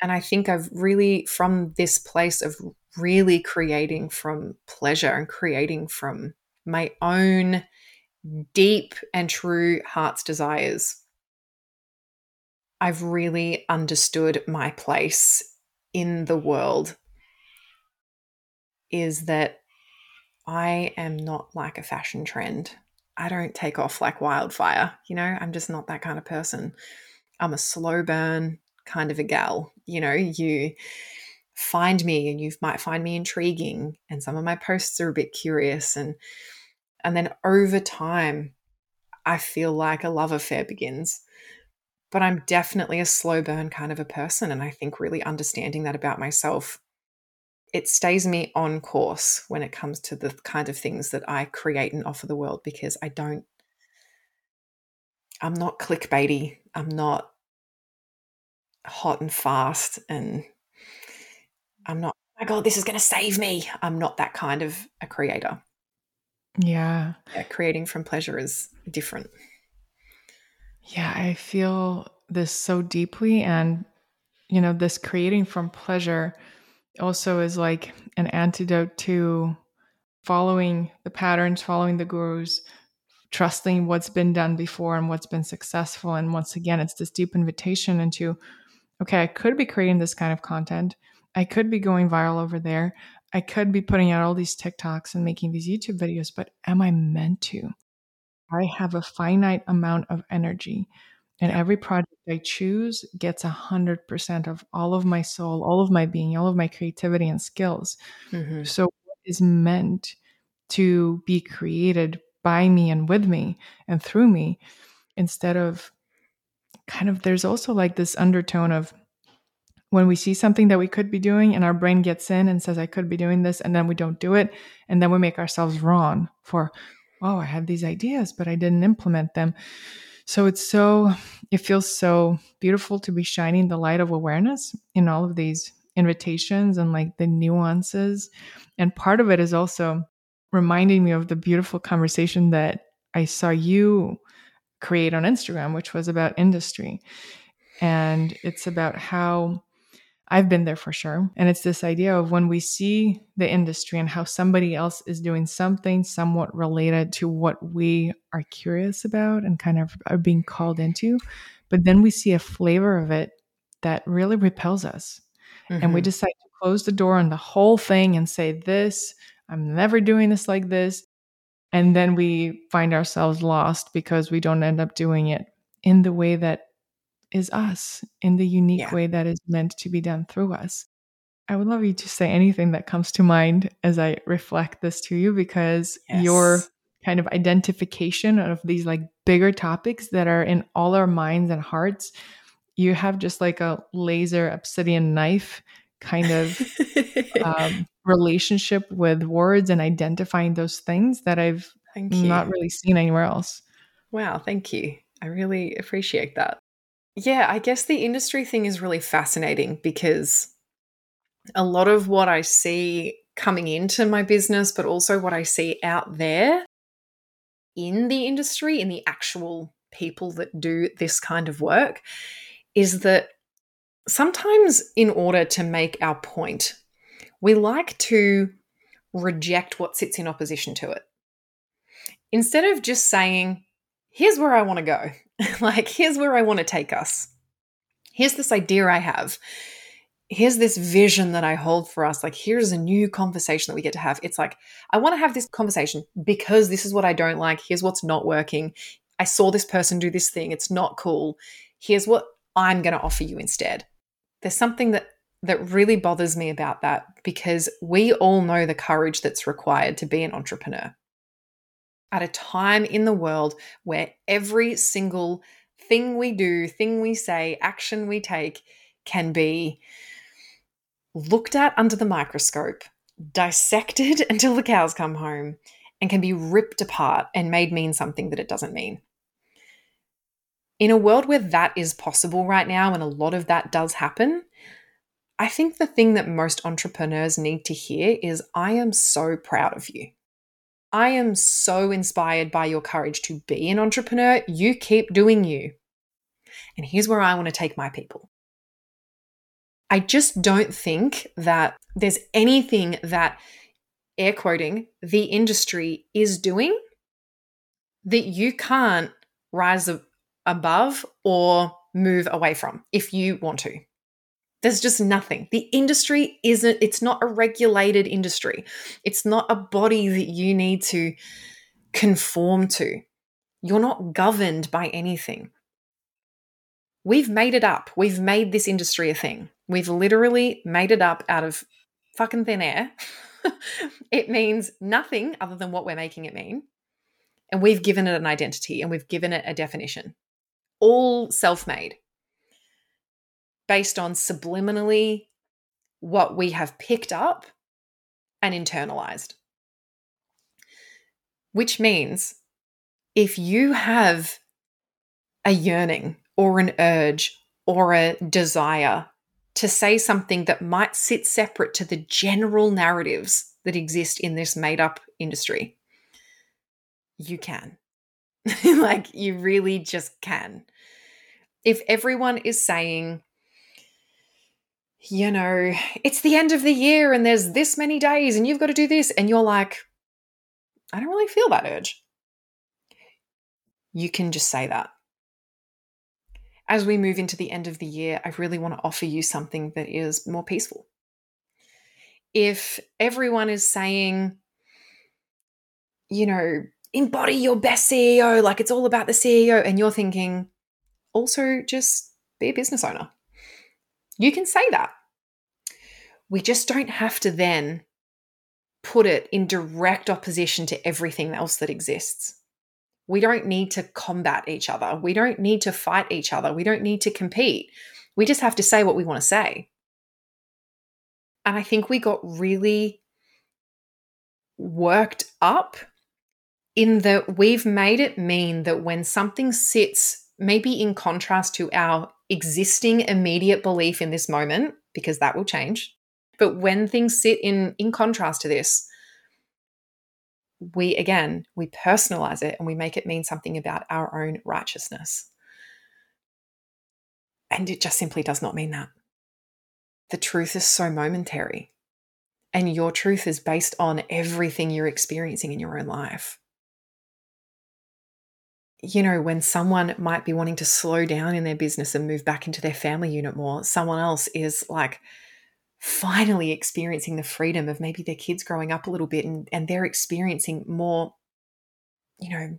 And I think I've really from this place of really creating from pleasure and creating from my own deep and true heart's desires. I've really understood my place in the world is that I am not like a fashion trend. I don't take off like wildfire. You know, I'm just not that kind of person. I'm a slow burn kind of a gal. You know, you find me and you might find me intriguing and some of my posts are a bit curious and and then over time I feel like a love affair begins. But I'm definitely a slow burn kind of a person and I think really understanding that about myself it stays me on course when it comes to the kind of things that I create and offer the world because I don't I'm not clickbaity. I'm not hot and fast and I'm not, oh my God, this is going to save me. I'm not that kind of a creator. Yeah. yeah. Creating from pleasure is different. Yeah, I feel this so deeply. And, you know, this creating from pleasure also is like an antidote to following the patterns, following the gurus, trusting what's been done before and what's been successful. And once again, it's this deep invitation into okay, I could be creating this kind of content. I could be going viral over there. I could be putting out all these TikToks and making these YouTube videos, but am I meant to? I have a finite amount of energy, and every project I choose gets a hundred percent of all of my soul, all of my being, all of my creativity and skills. Mm-hmm. So, what is meant to be created by me and with me and through me, instead of kind of there's also like this undertone of when we see something that we could be doing and our brain gets in and says i could be doing this and then we don't do it and then we make ourselves wrong for oh i had these ideas but i didn't implement them so it's so it feels so beautiful to be shining the light of awareness in all of these invitations and like the nuances and part of it is also reminding me of the beautiful conversation that i saw you create on Instagram, which was about industry. And it's about how I've been there for sure. And it's this idea of when we see the industry and how somebody else is doing something somewhat related to what we are curious about and kind of are being called into, but then we see a flavor of it that really repels us. Mm-hmm. And we mm-hmm. decide to close the door on the whole thing and say, This, I'm never doing this like this. And then we find ourselves lost because we don't end up doing it in the way that is us, in the unique yeah. way that is meant to be done through us. I would love you to say anything that comes to mind as I reflect this to you because yes. your kind of identification of these like bigger topics that are in all our minds and hearts, you have just like a laser obsidian knife kind of um, relationship with words and identifying those things that I've not really seen anywhere else. Wow, thank you. I really appreciate that. Yeah, I guess the industry thing is really fascinating because a lot of what I see coming into my business, but also what I see out there in the industry, in the actual people that do this kind of work, is that sometimes in order to make our point, we like to reject what sits in opposition to it. Instead of just saying, here's where I want to go, like, here's where I want to take us, here's this idea I have, here's this vision that I hold for us, like, here's a new conversation that we get to have. It's like, I want to have this conversation because this is what I don't like, here's what's not working. I saw this person do this thing, it's not cool. Here's what I'm going to offer you instead. There's something that that really bothers me about that because we all know the courage that's required to be an entrepreneur. At a time in the world where every single thing we do, thing we say, action we take can be looked at under the microscope, dissected until the cows come home, and can be ripped apart and made mean something that it doesn't mean. In a world where that is possible right now and a lot of that does happen, I think the thing that most entrepreneurs need to hear is I am so proud of you. I am so inspired by your courage to be an entrepreneur. You keep doing you. And here's where I want to take my people. I just don't think that there's anything that air quoting the industry is doing that you can't rise above or move away from if you want to. There's just nothing. The industry isn't, it's not a regulated industry. It's not a body that you need to conform to. You're not governed by anything. We've made it up. We've made this industry a thing. We've literally made it up out of fucking thin air. it means nothing other than what we're making it mean. And we've given it an identity and we've given it a definition. All self made, based on subliminally what we have picked up and internalized. Which means if you have a yearning or an urge or a desire to say something that might sit separate to the general narratives that exist in this made up industry, you can. like, you really just can. If everyone is saying, you know, it's the end of the year and there's this many days and you've got to do this, and you're like, I don't really feel that urge. You can just say that. As we move into the end of the year, I really want to offer you something that is more peaceful. If everyone is saying, you know, embody your best CEO, like it's all about the CEO, and you're thinking, also just be a business owner. You can say that. We just don't have to then put it in direct opposition to everything else that exists. We don't need to combat each other. We don't need to fight each other. We don't need to compete. We just have to say what we want to say. And I think we got really worked up in that we've made it mean that when something sits maybe in contrast to our existing immediate belief in this moment, because that will change, but when things sit in in contrast to this, we again, we personalize it and we make it mean something about our own righteousness. And it just simply does not mean that. The truth is so momentary. And your truth is based on everything you're experiencing in your own life. You know, when someone might be wanting to slow down in their business and move back into their family unit more, someone else is like, finally experiencing the freedom of maybe their kids growing up a little bit and, and they're experiencing more, you know,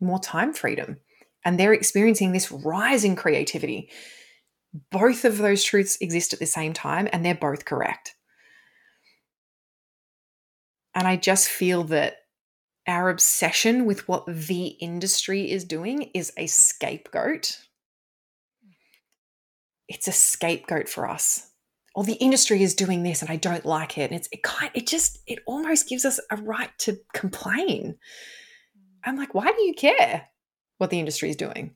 more time freedom. And they're experiencing this rise in creativity. Both of those truths exist at the same time, and they're both correct. And I just feel that our obsession with what the industry is doing is a scapegoat. It's a scapegoat for us or the industry is doing this and I don't like it. And it's it kind it just it almost gives us a right to complain. I'm like, why do you care what the industry is doing?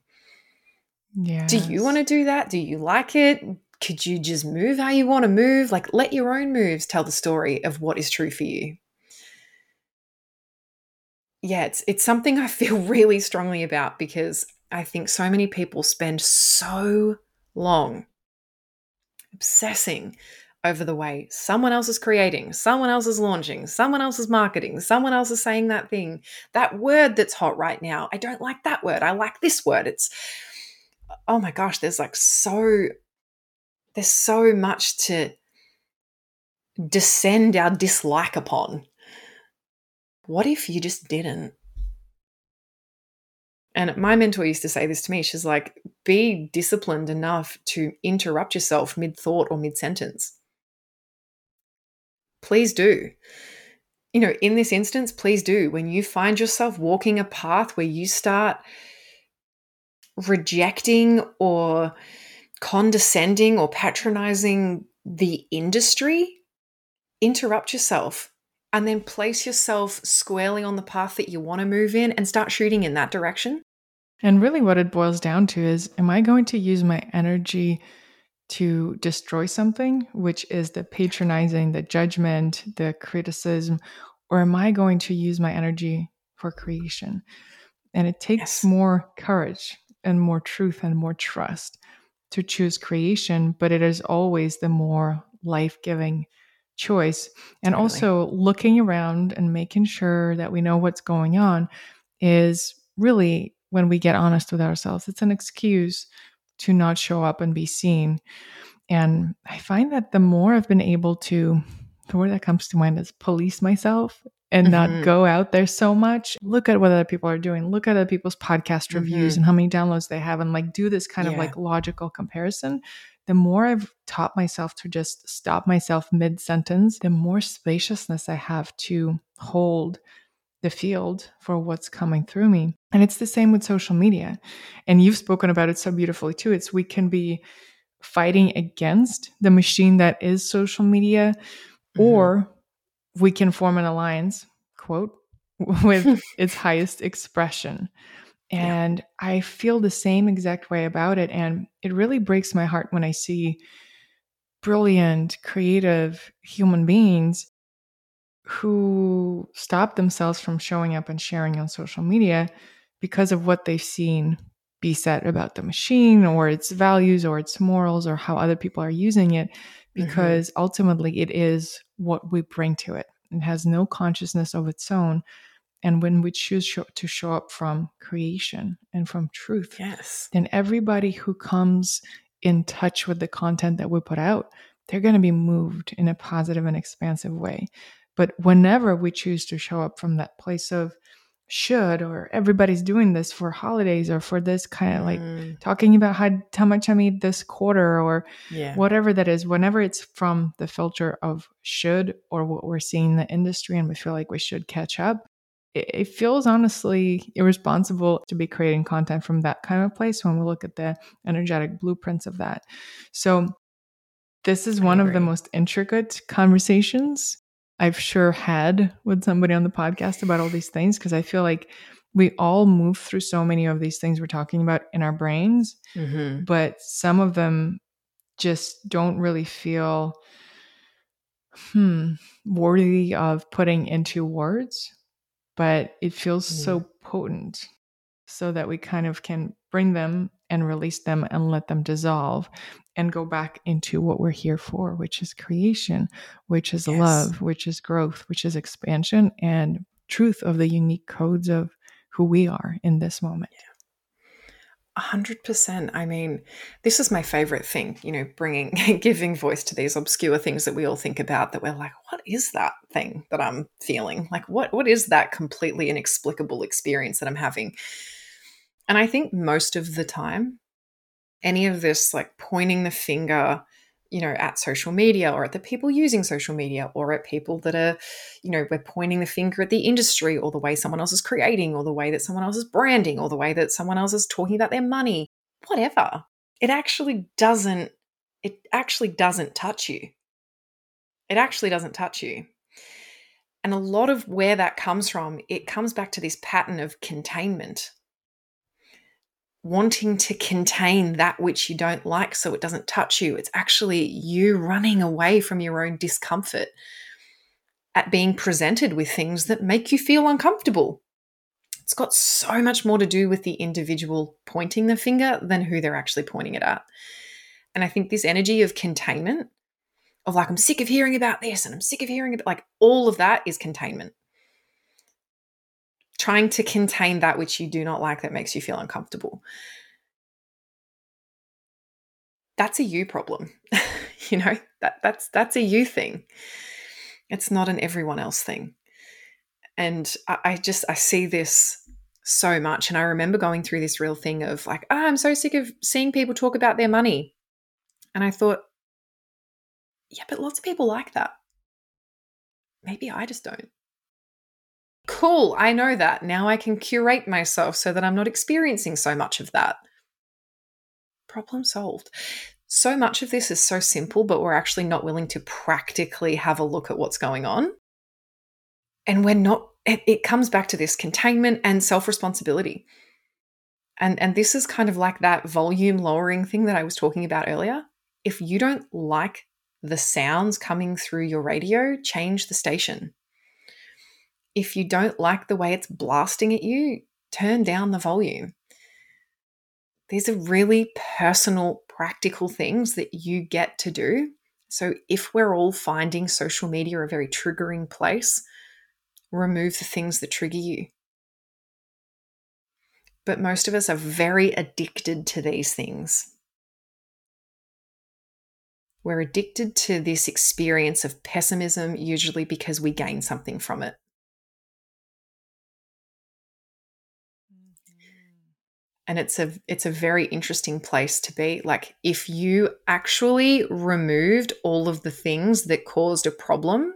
Yeah. Do you want to do that? Do you like it? Could you just move how you want to move? Like let your own moves tell the story of what is true for you. Yeah, it's it's something I feel really strongly about because I think so many people spend so long obsessing over the way someone else is creating, someone else is launching, someone else is marketing, someone else is saying that thing, that word that's hot right now. I don't like that word. I like this word. It's, oh my gosh, there's like so, there's so much to descend our dislike upon. What if you just didn't? And my mentor used to say this to me. She's like, be disciplined enough to interrupt yourself mid thought or mid sentence. Please do. You know, in this instance, please do. When you find yourself walking a path where you start rejecting or condescending or patronizing the industry, interrupt yourself and then place yourself squarely on the path that you want to move in and start shooting in that direction. And really, what it boils down to is Am I going to use my energy to destroy something, which is the patronizing, the judgment, the criticism, or am I going to use my energy for creation? And it takes yes. more courage and more truth and more trust to choose creation, but it is always the more life giving choice. And totally. also looking around and making sure that we know what's going on is really when we get honest with ourselves. It's an excuse to not show up and be seen. And I find that the more I've been able to, the word that comes to mind is police myself and mm-hmm. not go out there so much. Look at what other people are doing. Look at other people's podcast reviews mm-hmm. and how many downloads they have and like do this kind yeah. of like logical comparison. The more I've taught myself to just stop myself mid sentence, the more spaciousness I have to hold the field for what's coming through me. And it's the same with social media. And you've spoken about it so beautifully too. It's we can be fighting against the machine that is social media, mm-hmm. or we can form an alliance, quote, with its highest expression. And yeah. I feel the same exact way about it. And it really breaks my heart when I see brilliant, creative human beings who stop themselves from showing up and sharing on social media because of what they've seen be said about the machine or its values or its morals or how other people are using it mm-hmm. because mm-hmm. ultimately it is what we bring to it it has no consciousness of its own and when we choose show, to show up from creation and from truth yes then everybody who comes in touch with the content that we put out they're going to be moved in a positive and expansive way but whenever we choose to show up from that place of should or everybody's doing this for holidays or for this kind of like mm. talking about how how much I made this quarter or yeah. whatever that is whenever it's from the filter of should or what we're seeing in the industry and we feel like we should catch up it, feels honestly irresponsible to be creating content from that kind of place when we look at the energetic blueprints of that. So this is one of the most intricate conversations I've sure had with somebody on the podcast about all these things because I feel like we all move through so many of these things we're talking about in our brains, mm-hmm. but some of them just don't really feel hmm worthy of putting into words, but it feels yeah. so mm-hmm. potent so that we kind of can bring them and release them and let them dissolve and go back into what we're here for, which is creation, which is yes. love, which is growth, which is expansion and truth of the unique codes of who we are in this moment. Yeah. 100%. I mean, this is my favorite thing, you know, bringing, giving voice to these obscure things that we all think about that we're like, what is that thing that I'm feeling? Like, what, what is that completely inexplicable experience that I'm having? And I think most of the time, any of this, like pointing the finger, you know at social media or at the people using social media or at people that are you know we're pointing the finger at the industry or the way someone else is creating or the way that someone else is branding or the way that someone else is talking about their money whatever. It actually doesn't it actually doesn't touch you. It actually doesn't touch you. And a lot of where that comes from it comes back to this pattern of containment wanting to contain that which you don't like so it doesn't touch you. It's actually you running away from your own discomfort at being presented with things that make you feel uncomfortable. It's got so much more to do with the individual pointing the finger than who they're actually pointing it at. And I think this energy of containment, of like, I'm sick of hearing about this and I'm sick of hearing about like all of that is containment trying to contain that which you do not like that makes you feel uncomfortable. That's a you problem. you know, that that's that's a you thing. It's not an everyone else thing. And I, I just I see this so much. And I remember going through this real thing of like, oh, I'm so sick of seeing people talk about their money. And I thought, yeah, but lots of people like that. Maybe I just don't. Cool, I know that. Now I can curate myself so that I'm not experiencing so much of that. Problem solved. So much of this is so simple, but we're actually not willing to practically have a look at what's going on. And we're not, it, it comes back to this containment and self responsibility. And, and this is kind of like that volume lowering thing that I was talking about earlier. If you don't like the sounds coming through your radio, change the station if you don't like the way it's blasting at you, turn down the volume. These are really personal, practical things that you get to do. So, if we're all finding social media a very triggering place, remove the things that trigger you. but most of us are very addicted to these things. We're addicted to this experience of pessimism, usually because we gain something from it. And it's a it's a very interesting place to be. Like if you actually removed all of the things that caused a problem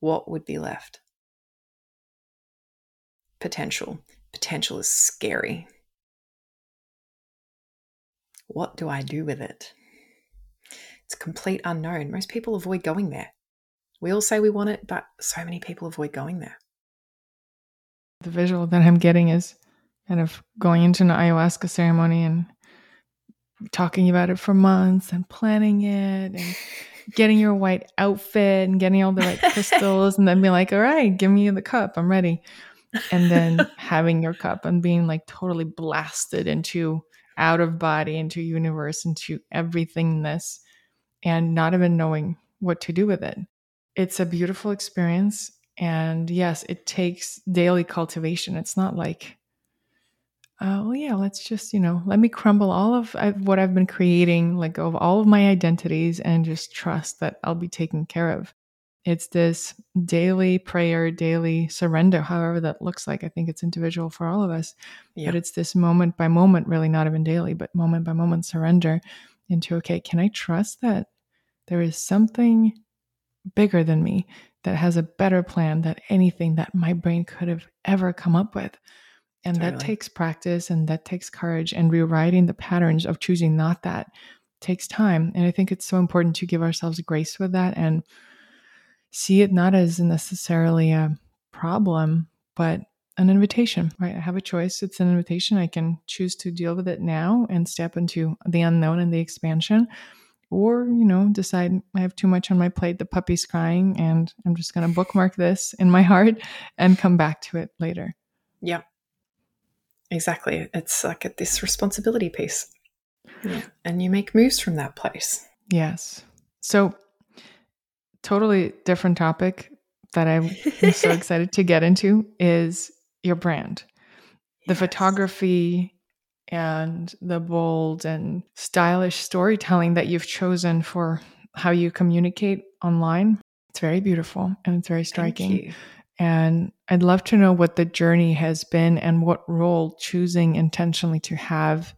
what would be left? Potential. Potential is scary. What do i do with it? It's complete unknown. Most people avoid going there. We all say we want it but so many people avoid going there. The visual that i'm getting is kind of going into an ayahuasca ceremony and talking about it for months and planning it and getting your white outfit and getting all the right crystals and then be like, all right, give me the cup. I'm ready. And then having your cup and being like totally blasted into out of body, into universe, into everythingness and not even knowing what to do with it. It's a beautiful experience. And yes, it takes daily cultivation. It's not like uh, well, yeah, let's just, you know, let me crumble all of what I've been creating, let go of all of my identities, and just trust that I'll be taken care of. It's this daily prayer, daily surrender, however that looks like. I think it's individual for all of us. Yeah. But it's this moment by moment, really not even daily, but moment by moment surrender into, okay, can I trust that there is something bigger than me that has a better plan than anything that my brain could have ever come up with? And totally. that takes practice and that takes courage and rewriting the patterns of choosing not that takes time. And I think it's so important to give ourselves grace with that and see it not as necessarily a problem, but an invitation, right? I have a choice. It's an invitation. I can choose to deal with it now and step into the unknown and the expansion. Or, you know, decide I have too much on my plate, the puppy's crying, and I'm just going to bookmark this in my heart and come back to it later. Yeah. Exactly. It's like at this responsibility piece. Yeah. And you make moves from that place. Yes. So, totally different topic that I'm so excited to get into is your brand. The yes. photography and the bold and stylish storytelling that you've chosen for how you communicate online. It's very beautiful and it's very striking. And I'd love to know what the journey has been and what role choosing intentionally to have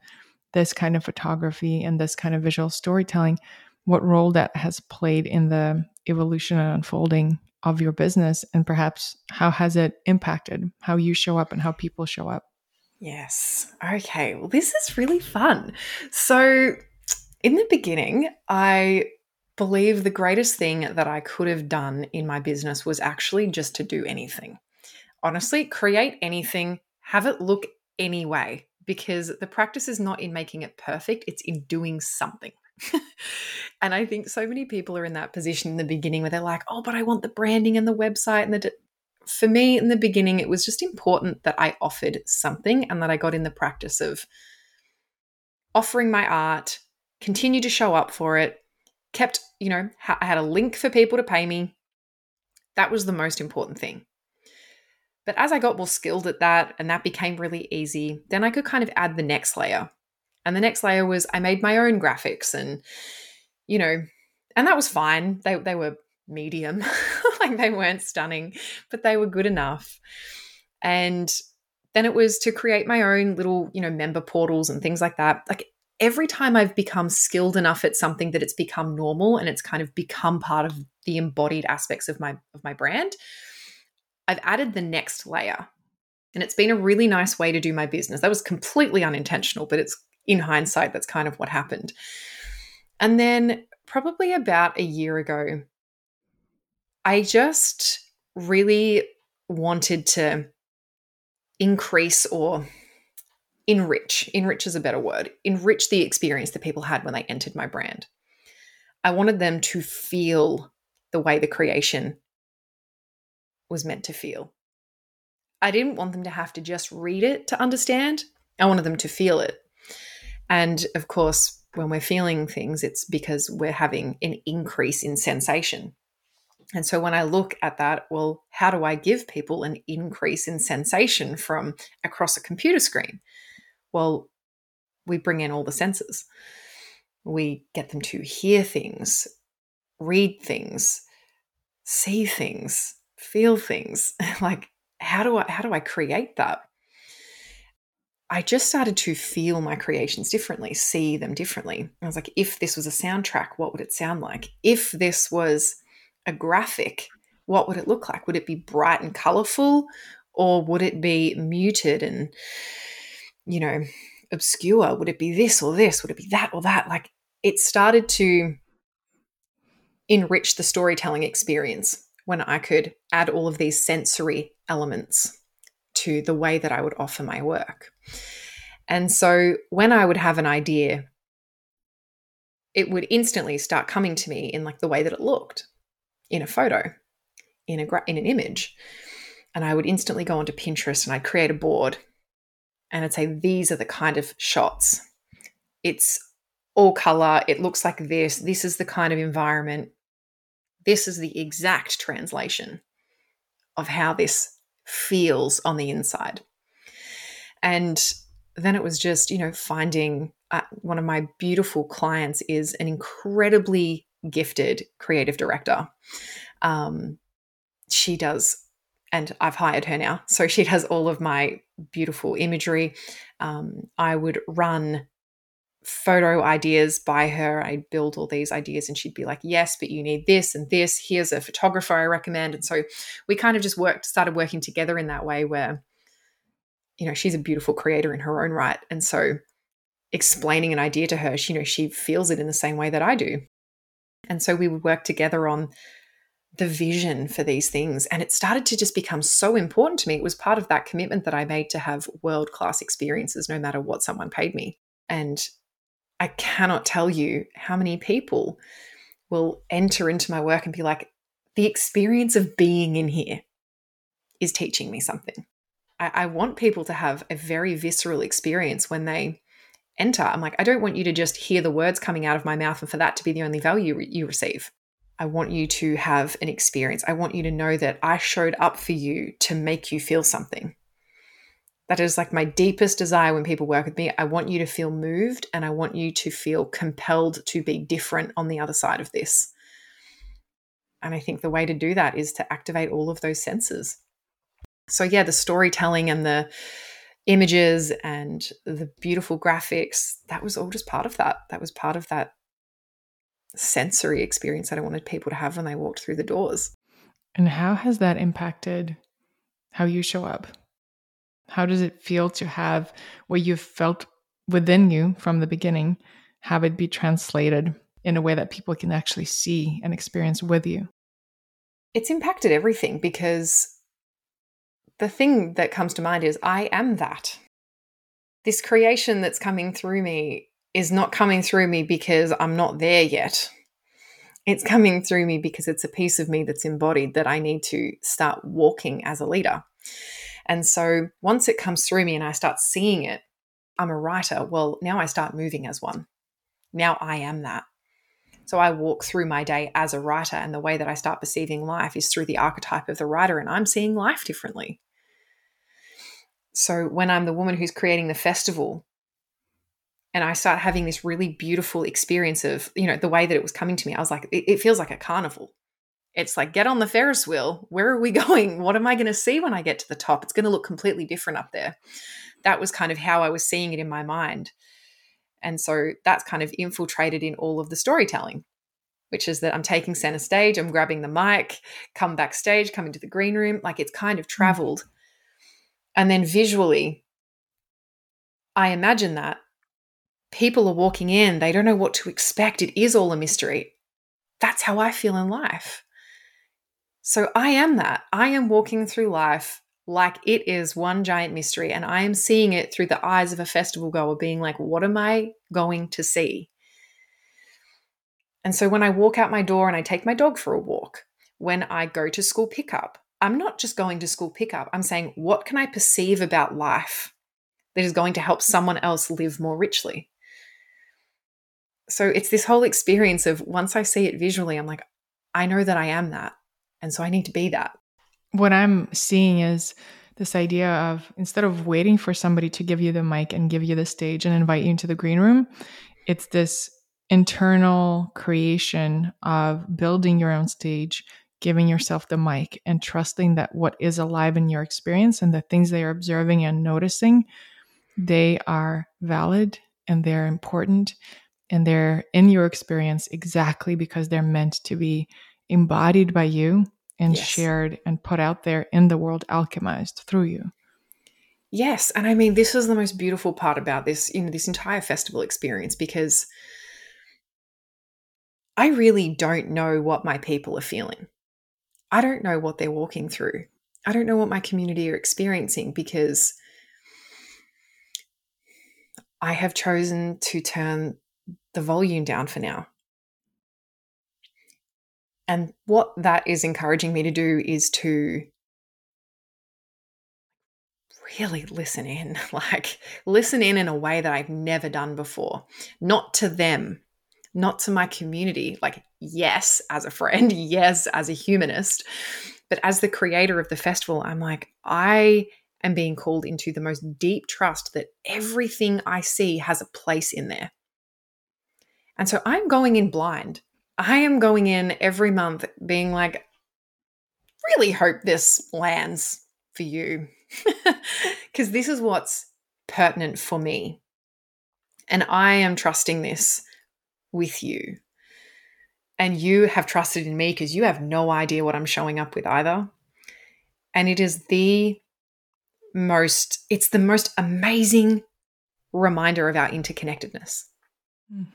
this kind of photography and this kind of visual storytelling, what role that has played in the evolution and unfolding of your business, and perhaps how has it impacted how you show up and how people show up? Yes. Okay. Well, this is really fun. So, in the beginning, I believe the greatest thing that I could have done in my business was actually just to do anything. Honestly, create anything, have it look anyway, because the practice is not in making it perfect, it's in doing something. and I think so many people are in that position in the beginning where they're like, oh, but I want the branding and the website and the. De-. For me, in the beginning, it was just important that I offered something and that I got in the practice of offering my art, continue to show up for it, kept, you know, I had a link for people to pay me. That was the most important thing. But as I got more skilled at that and that became really easy, then I could kind of add the next layer. And the next layer was I made my own graphics and, you know, and that was fine. They, they were medium, like they weren't stunning, but they were good enough. And then it was to create my own little, you know, member portals and things like that. Like every time I've become skilled enough at something that it's become normal and it's kind of become part of the embodied aspects of my of my brand, I've added the next layer. And it's been a really nice way to do my business. That was completely unintentional, but it's in hindsight that's kind of what happened. And then probably about a year ago, I just really wanted to increase or enrich, enrich is a better word, enrich the experience that people had when they entered my brand. I wanted them to feel the way the creation was meant to feel. I didn't want them to have to just read it to understand. I wanted them to feel it. And of course, when we're feeling things, it's because we're having an increase in sensation. And so when I look at that, well, how do I give people an increase in sensation from across a computer screen? Well, we bring in all the senses. We get them to hear things, read things, see things, feel things. like how do I how do I create that? I just started to feel my creations differently, see them differently. I was like, if this was a soundtrack, what would it sound like? If this was a graphic, what would it look like? Would it be bright and colorful or would it be muted and, you know, obscure? Would it be this or this? Would it be that or that? Like it started to enrich the storytelling experience when I could add all of these sensory elements to the way that I would offer my work. And so when I would have an idea, it would instantly start coming to me in like the way that it looked in a photo, in a gra- in an image. And I would instantly go onto Pinterest and I'd create a board and I'd say these are the kind of shots. It's all color, it looks like this, this is the kind of environment. This is the exact translation of how this feels on the inside. And then it was just, you know, finding uh, one of my beautiful clients is an incredibly gifted creative director. Um, she does, and I've hired her now. So she does all of my beautiful imagery. Um, I would run photo ideas by her. I'd build all these ideas and she'd be like, yes, but you need this and this. Here's a photographer I recommend. And so we kind of just worked, started working together in that way where, you know, she's a beautiful creator in her own right. And so explaining an idea to her, she, you know, she feels it in the same way that I do. And so we would work together on the vision for these things. And it started to just become so important to me. It was part of that commitment that I made to have world class experiences no matter what someone paid me. And I cannot tell you how many people will enter into my work and be like, the experience of being in here is teaching me something. I, I, want people to have a very visceral experience when they enter. I'm like, I don't want you to just hear the words coming out of my mouth and for that to be the only value you receive. I want you to have an experience. I want you to know that I showed up for you to make you feel something. That is like my deepest desire when people work with me. I want you to feel moved and I want you to feel compelled to be different on the other side of this. And I think the way to do that is to activate all of those senses. So, yeah, the storytelling and the images and the beautiful graphics, that was all just part of that. That was part of that sensory experience that I wanted people to have when they walked through the doors. And how has that impacted how you show up? How does it feel to have what you've felt within you from the beginning, have it be translated in a way that people can actually see and experience with you? It's impacted everything because the thing that comes to mind is I am that. This creation that's coming through me is not coming through me because I'm not there yet. It's coming through me because it's a piece of me that's embodied that I need to start walking as a leader. And so once it comes through me and I start seeing it, I'm a writer. Well, now I start moving as one. Now I am that. So I walk through my day as a writer, and the way that I start perceiving life is through the archetype of the writer, and I'm seeing life differently. So when I'm the woman who's creating the festival, and I start having this really beautiful experience of, you know, the way that it was coming to me, I was like, it, it feels like a carnival. It's like, get on the Ferris wheel. Where are we going? What am I going to see when I get to the top? It's going to look completely different up there. That was kind of how I was seeing it in my mind. And so that's kind of infiltrated in all of the storytelling, which is that I'm taking center stage, I'm grabbing the mic, come backstage, come into the green room. Like it's kind of mm. traveled. And then visually, I imagine that people are walking in, they don't know what to expect. It is all a mystery. That's how I feel in life. So I am that. I am walking through life like it is one giant mystery, and I am seeing it through the eyes of a festival goer, being like, what am I going to see? And so when I walk out my door and I take my dog for a walk, when I go to school pickup, I'm not just going to school pickup. I'm saying, what can I perceive about life that is going to help someone else live more richly? So it's this whole experience of once I see it visually, I'm like, I know that I am that. And so I need to be that. What I'm seeing is this idea of instead of waiting for somebody to give you the mic and give you the stage and invite you into the green room, it's this internal creation of building your own stage, giving yourself the mic, and trusting that what is alive in your experience and the things they are observing and noticing, they are valid and they're important and they're in your experience exactly because they're meant to be embodied by you and yes. shared and put out there in the world, alchemized through you. Yes, and I mean this is the most beautiful part about this, you know, this entire festival experience because I really don't know what my people are feeling. I don't know what they're walking through. I don't know what my community are experiencing because I have chosen to turn the volume down for now. And what that is encouraging me to do is to really listen in, like listen in in a way that I've never done before, not to them, not to my community. Like, yes, as a friend, yes, as a humanist, but as the creator of the festival, I'm like, I am being called into the most deep trust that everything I see has a place in there. And so I'm going in blind. I am going in every month being like, really hope this lands for you. Because this is what's pertinent for me. And I am trusting this with you. And you have trusted in me because you have no idea what I'm showing up with either. And it is the most, it's the most amazing reminder of our interconnectedness. Mm.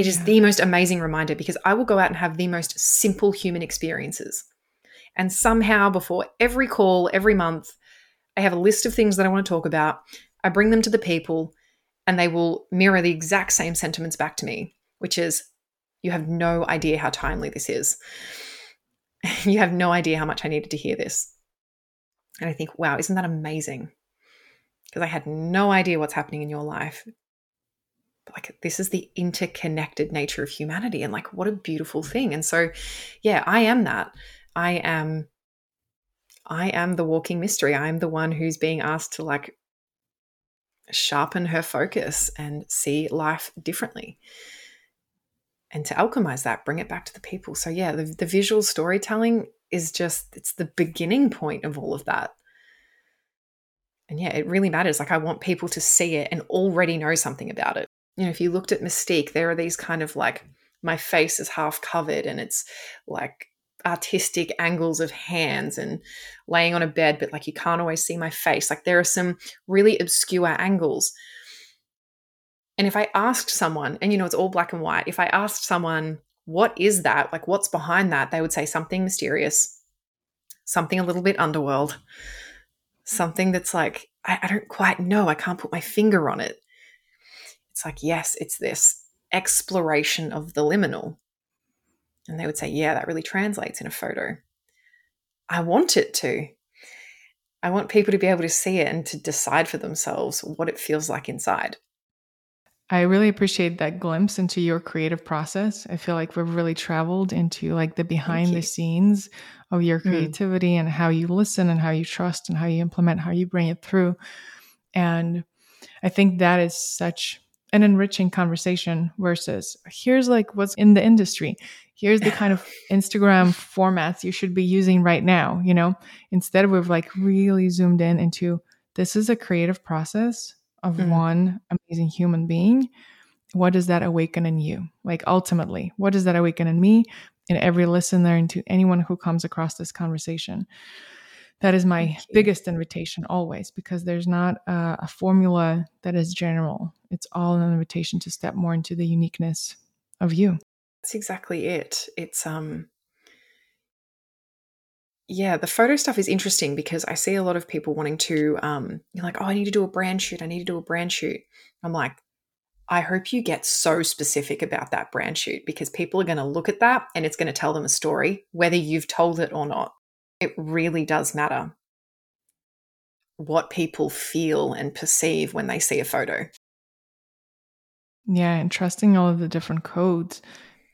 It is yeah. the most amazing reminder because I will go out and have the most simple human experiences. And somehow, before every call, every month, I have a list of things that I want to talk about. I bring them to the people, and they will mirror the exact same sentiments back to me, which is, you have no idea how timely this is. you have no idea how much I needed to hear this. And I think, wow, isn't that amazing? Because I had no idea what's happening in your life like this is the interconnected nature of humanity and like what a beautiful thing. And so yeah i am that. I am i am the walking mystery. I am the one who's being asked to like sharpen her focus and see life differently and to alchemize that bring it back to the people. So yeah the, the visual storytelling is just it's the beginning point of all of that. And yeah, it really matters. Like, I want people to see it and already know something about it you know, if you looked at Mystique, there are these kind of like my face is half covered and it's like artistic angles of hands and laying on a bed, but like you can't always see my face. Like there are some really obscure angles. And if I asked someone, and you know, it's all black and white, if I asked someone, what is that? Like, what's behind that? They would say something mysterious, something a little bit underworld, something that's like, I, I don't quite know. I can't put my finger on it it's like, yes, it's this exploration of the liminal. And they would say, yeah, that really translates in a photo. I want it to. I want people to be able to see it and to decide for themselves what it feels like inside. I really appreciate that glimpse into your creative process. I feel like we've really traveled into like the behind the scenes of your hmm. creativity mm. and how you listen and how you trust and how you implement, how you bring it through. And I think that is such an enriching conversation versus here's like what's in the industry. Here's the kind of instagram formats you should be using right now you know? Instead we've like really zoomed in into this is a creative process of mm. one amazing human being. What does that awaken in you? Like ultimately what does that awaken in me in every listener and to anyone who comes across this conversation that is my biggest invitation always because there's not a, a, formula that is general. It's all an invitation to step more into the uniqueness of you. That's exactly it. It's um yeah the photo stuff is interesting because i see a lot of people wanting to um you're like oh i need to do a brand shoot. I need to do a brand shoot. I'm like I hope you get so specific about that brand shoot because people are going to look at that and it's going to tell them a story, whether you've told it or not it really does matter what people feel and perceive when they see a photo. Yeah, and trusting all of the different codes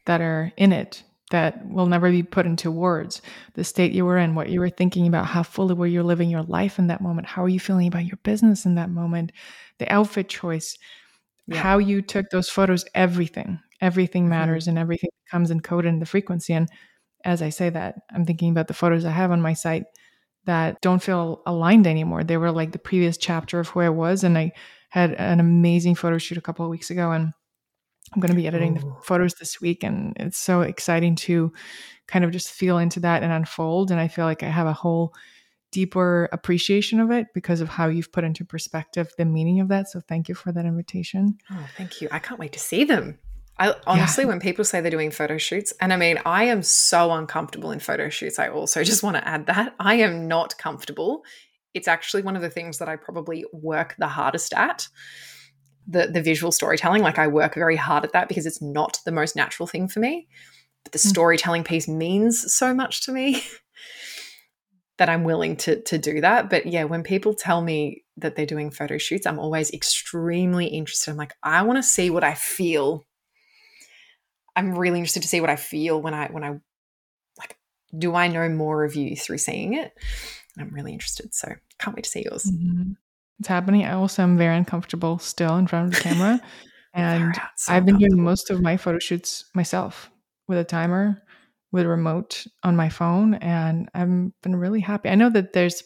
that are in it that will never be put into words. The state you were in, what you were thinking about, how fully were you living your life in that moment? How are you feeling about your business in that moment? The outfit choice, yeah. how you took those photos, everything, everything mm-hmm. matters mm-hmm. and everything comes encoded in the frequency. And as I say that, I'm thinking about the photos I have on my site that don't feel aligned anymore. They were like the previous chapter of who I was. And I had an amazing photo shoot a couple of weeks ago and I'm going to be editing the photos this week, and it's so exciting to kind of just feel into that and unfold. And I feel like I have a whole deeper appreciation of it because of how you've put into perspective the meaning of that. So thank you for that invitation. Oh, thank you. I can't wait to see them. I honestly, yeah. when people say they're doing photo shoots, and I mean, I am so uncomfortable in photo shoots. I also just want to add that I am not comfortable. It's actually one of the things that I probably work the hardest at the the visual storytelling. Like I work very hard at that because it's not the most natural thing for me. But the mm. storytelling piece means so much to me that I'm willing to to do that. But yeah, when people tell me that they're doing photo shoots, I'm always extremely interested. I'm like, I want to see what I feel. I'm really interested to see what I feel when I when I like do I know more of you through seeing it? I'm really interested. So can't wait to see yours. Mm-hmm it's happening. I also am very uncomfortable still in front of the camera. and so I've been doing most of my photo shoots myself with a timer, with a remote on my phone. And I've been really happy. I know that there's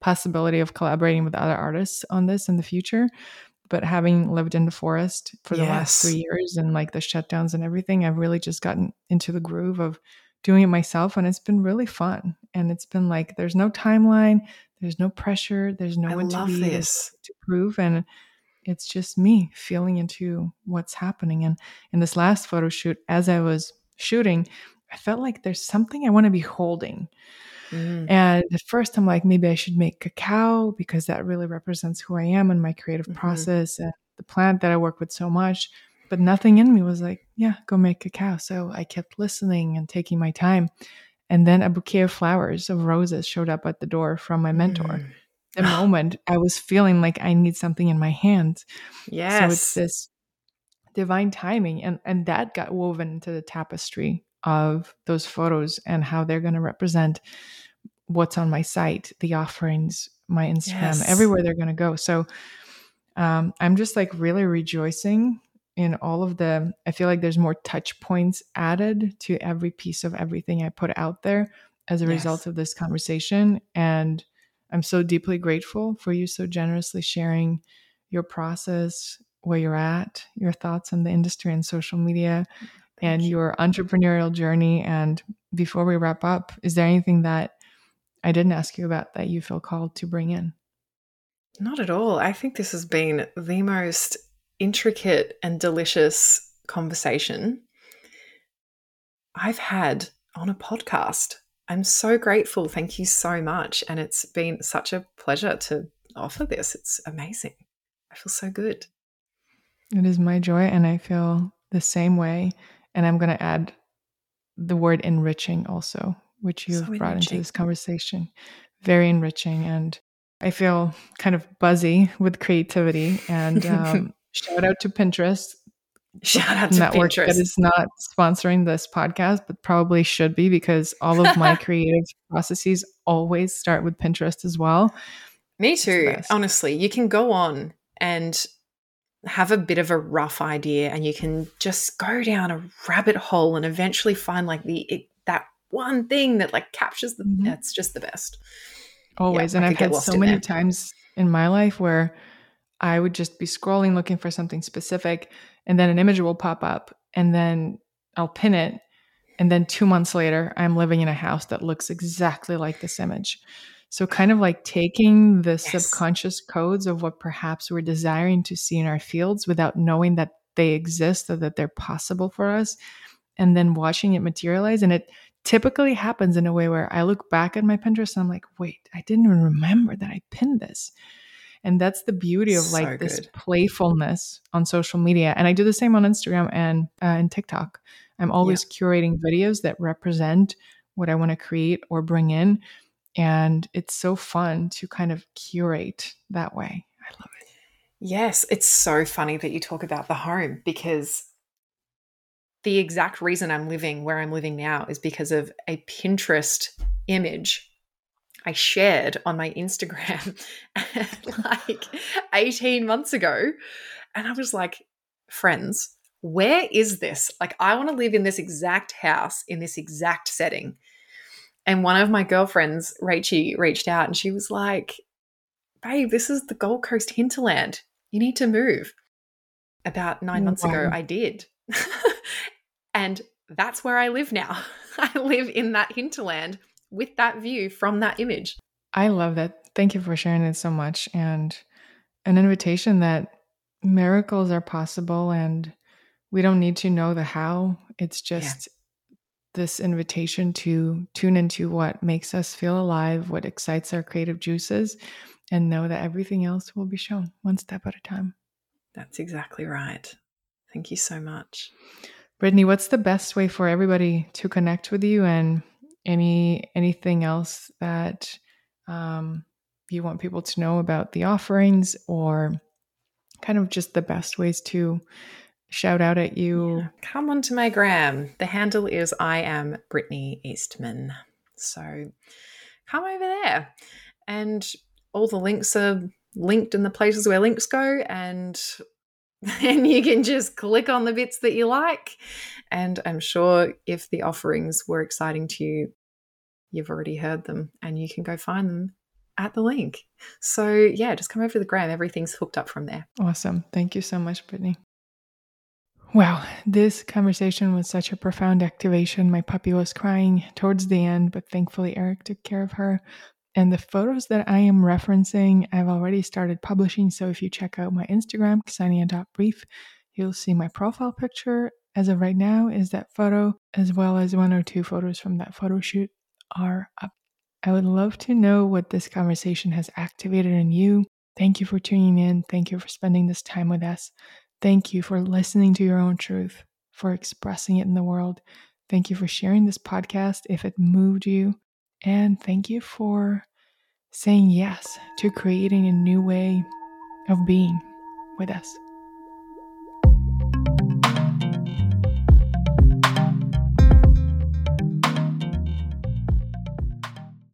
possibility of collaborating with other artists on this in the future. But having lived in the forest for the yes. last three years and like the shutdowns and everything, I've really just gotten into the groove of doing it myself and it's been really fun and it's been like there's no timeline there's no pressure. There's no I one to be uh, this. to prove, and it's just me feeling into what's happening. And in this last photo shoot, as I was shooting, I felt like there's something I want to be holding. Mm. And at first, I'm like, maybe I should make cacao because that really represents who I am and my creative mm-hmm. process and the plant that I work with so much. But nothing in me was like, yeah, go make cacao. So I kept listening and taking my time. And then a bouquet of flowers, of roses, showed up at the door from my mentor. Mm. The moment I was feeling like I need something in my hand. Yes. So it's this divine timing. And, and that got woven into the tapestry of those photos and how they're going to represent what's on my site, the offerings, my Instagram, yes. everywhere they're going to go. So um, I'm just like really rejoicing in all of the i feel like there's more touch points added to every piece of everything i put out there as a yes. result of this conversation and i'm so deeply grateful for you so generously sharing your process where you're at your thoughts on the industry and social media and your entrepreneurial journey and before we wrap up is there anything that i didn't ask you about that you feel called to bring in not at all i think this has been the most intricate and delicious conversation I've had on a podcast. I'm so grateful. Thank you so much. And it's been such a pleasure to offer this. It's amazing. I feel so good. It is my joy. And I feel the same way. And I'm going to add the word enriching also, which you've so brought into this conversation. Very enriching. And I feel kind of buzzy with creativity. And um, Shout out to Pinterest. Shout out to network Pinterest. that is not sponsoring this podcast, but probably should be because all of my creative processes always start with Pinterest as well. Me too. Honestly, you can go on and have a bit of a rough idea and you can just go down a rabbit hole and eventually find like the it, that one thing that like captures the mm-hmm. that's just the best. Always. Yeah, and I've had so many there. times in my life where I would just be scrolling looking for something specific, and then an image will pop up, and then I'll pin it. And then two months later, I'm living in a house that looks exactly like this image. So, kind of like taking the yes. subconscious codes of what perhaps we're desiring to see in our fields without knowing that they exist or that they're possible for us, and then watching it materialize. And it typically happens in a way where I look back at my Pinterest and I'm like, wait, I didn't even remember that I pinned this. And that's the beauty of like this playfulness on social media. And I do the same on Instagram and uh, and TikTok. I'm always yeah. curating videos that represent what I want to create or bring in. And it's so fun to kind of curate that way. I love it. Yes, it's so funny that you talk about the home because the exact reason I'm living where I'm living now is because of a Pinterest image I shared on my Instagram like 18 months ago. And I was like, friends, where is this? Like, I want to live in this exact house, in this exact setting. And one of my girlfriends, Rachie, reached out and she was like, babe, this is the Gold Coast hinterland. You need to move. About nine oh, months wow. ago, I did. and that's where I live now. I live in that hinterland with that view from that image. I love that. Thank you for sharing it so much. And an invitation that miracles are possible and we don't need to know the how. It's just. This invitation to tune into what makes us feel alive, what excites our creative juices, and know that everything else will be shown one step at a time. That's exactly right. Thank you so much. Brittany, what's the best way for everybody to connect with you and any anything else that um, you want people to know about the offerings or kind of just the best ways to shout out at you yeah. come onto my gram the handle is i am brittany eastman so come over there and all the links are linked in the places where links go and then you can just click on the bits that you like and I'm sure if the offerings were exciting to you, you've already heard them and you can go find them at the link. So, yeah, just come over to the gram. Everything's hooked up from there. Awesome. Thank you so much, Brittany. Wow, this conversation was such a profound activation. My puppy was crying towards the end, but thankfully Eric took care of her. And the photos that I am referencing, I've already started publishing. So if you check out my Instagram, ksania.brief, you'll see my profile picture as of right now is that photo, as well as one or two photos from that photo shoot, are up. I would love to know what this conversation has activated in you. Thank you for tuning in. Thank you for spending this time with us. Thank you for listening to your own truth, for expressing it in the world. Thank you for sharing this podcast if it moved you. And thank you for saying yes to creating a new way of being with us.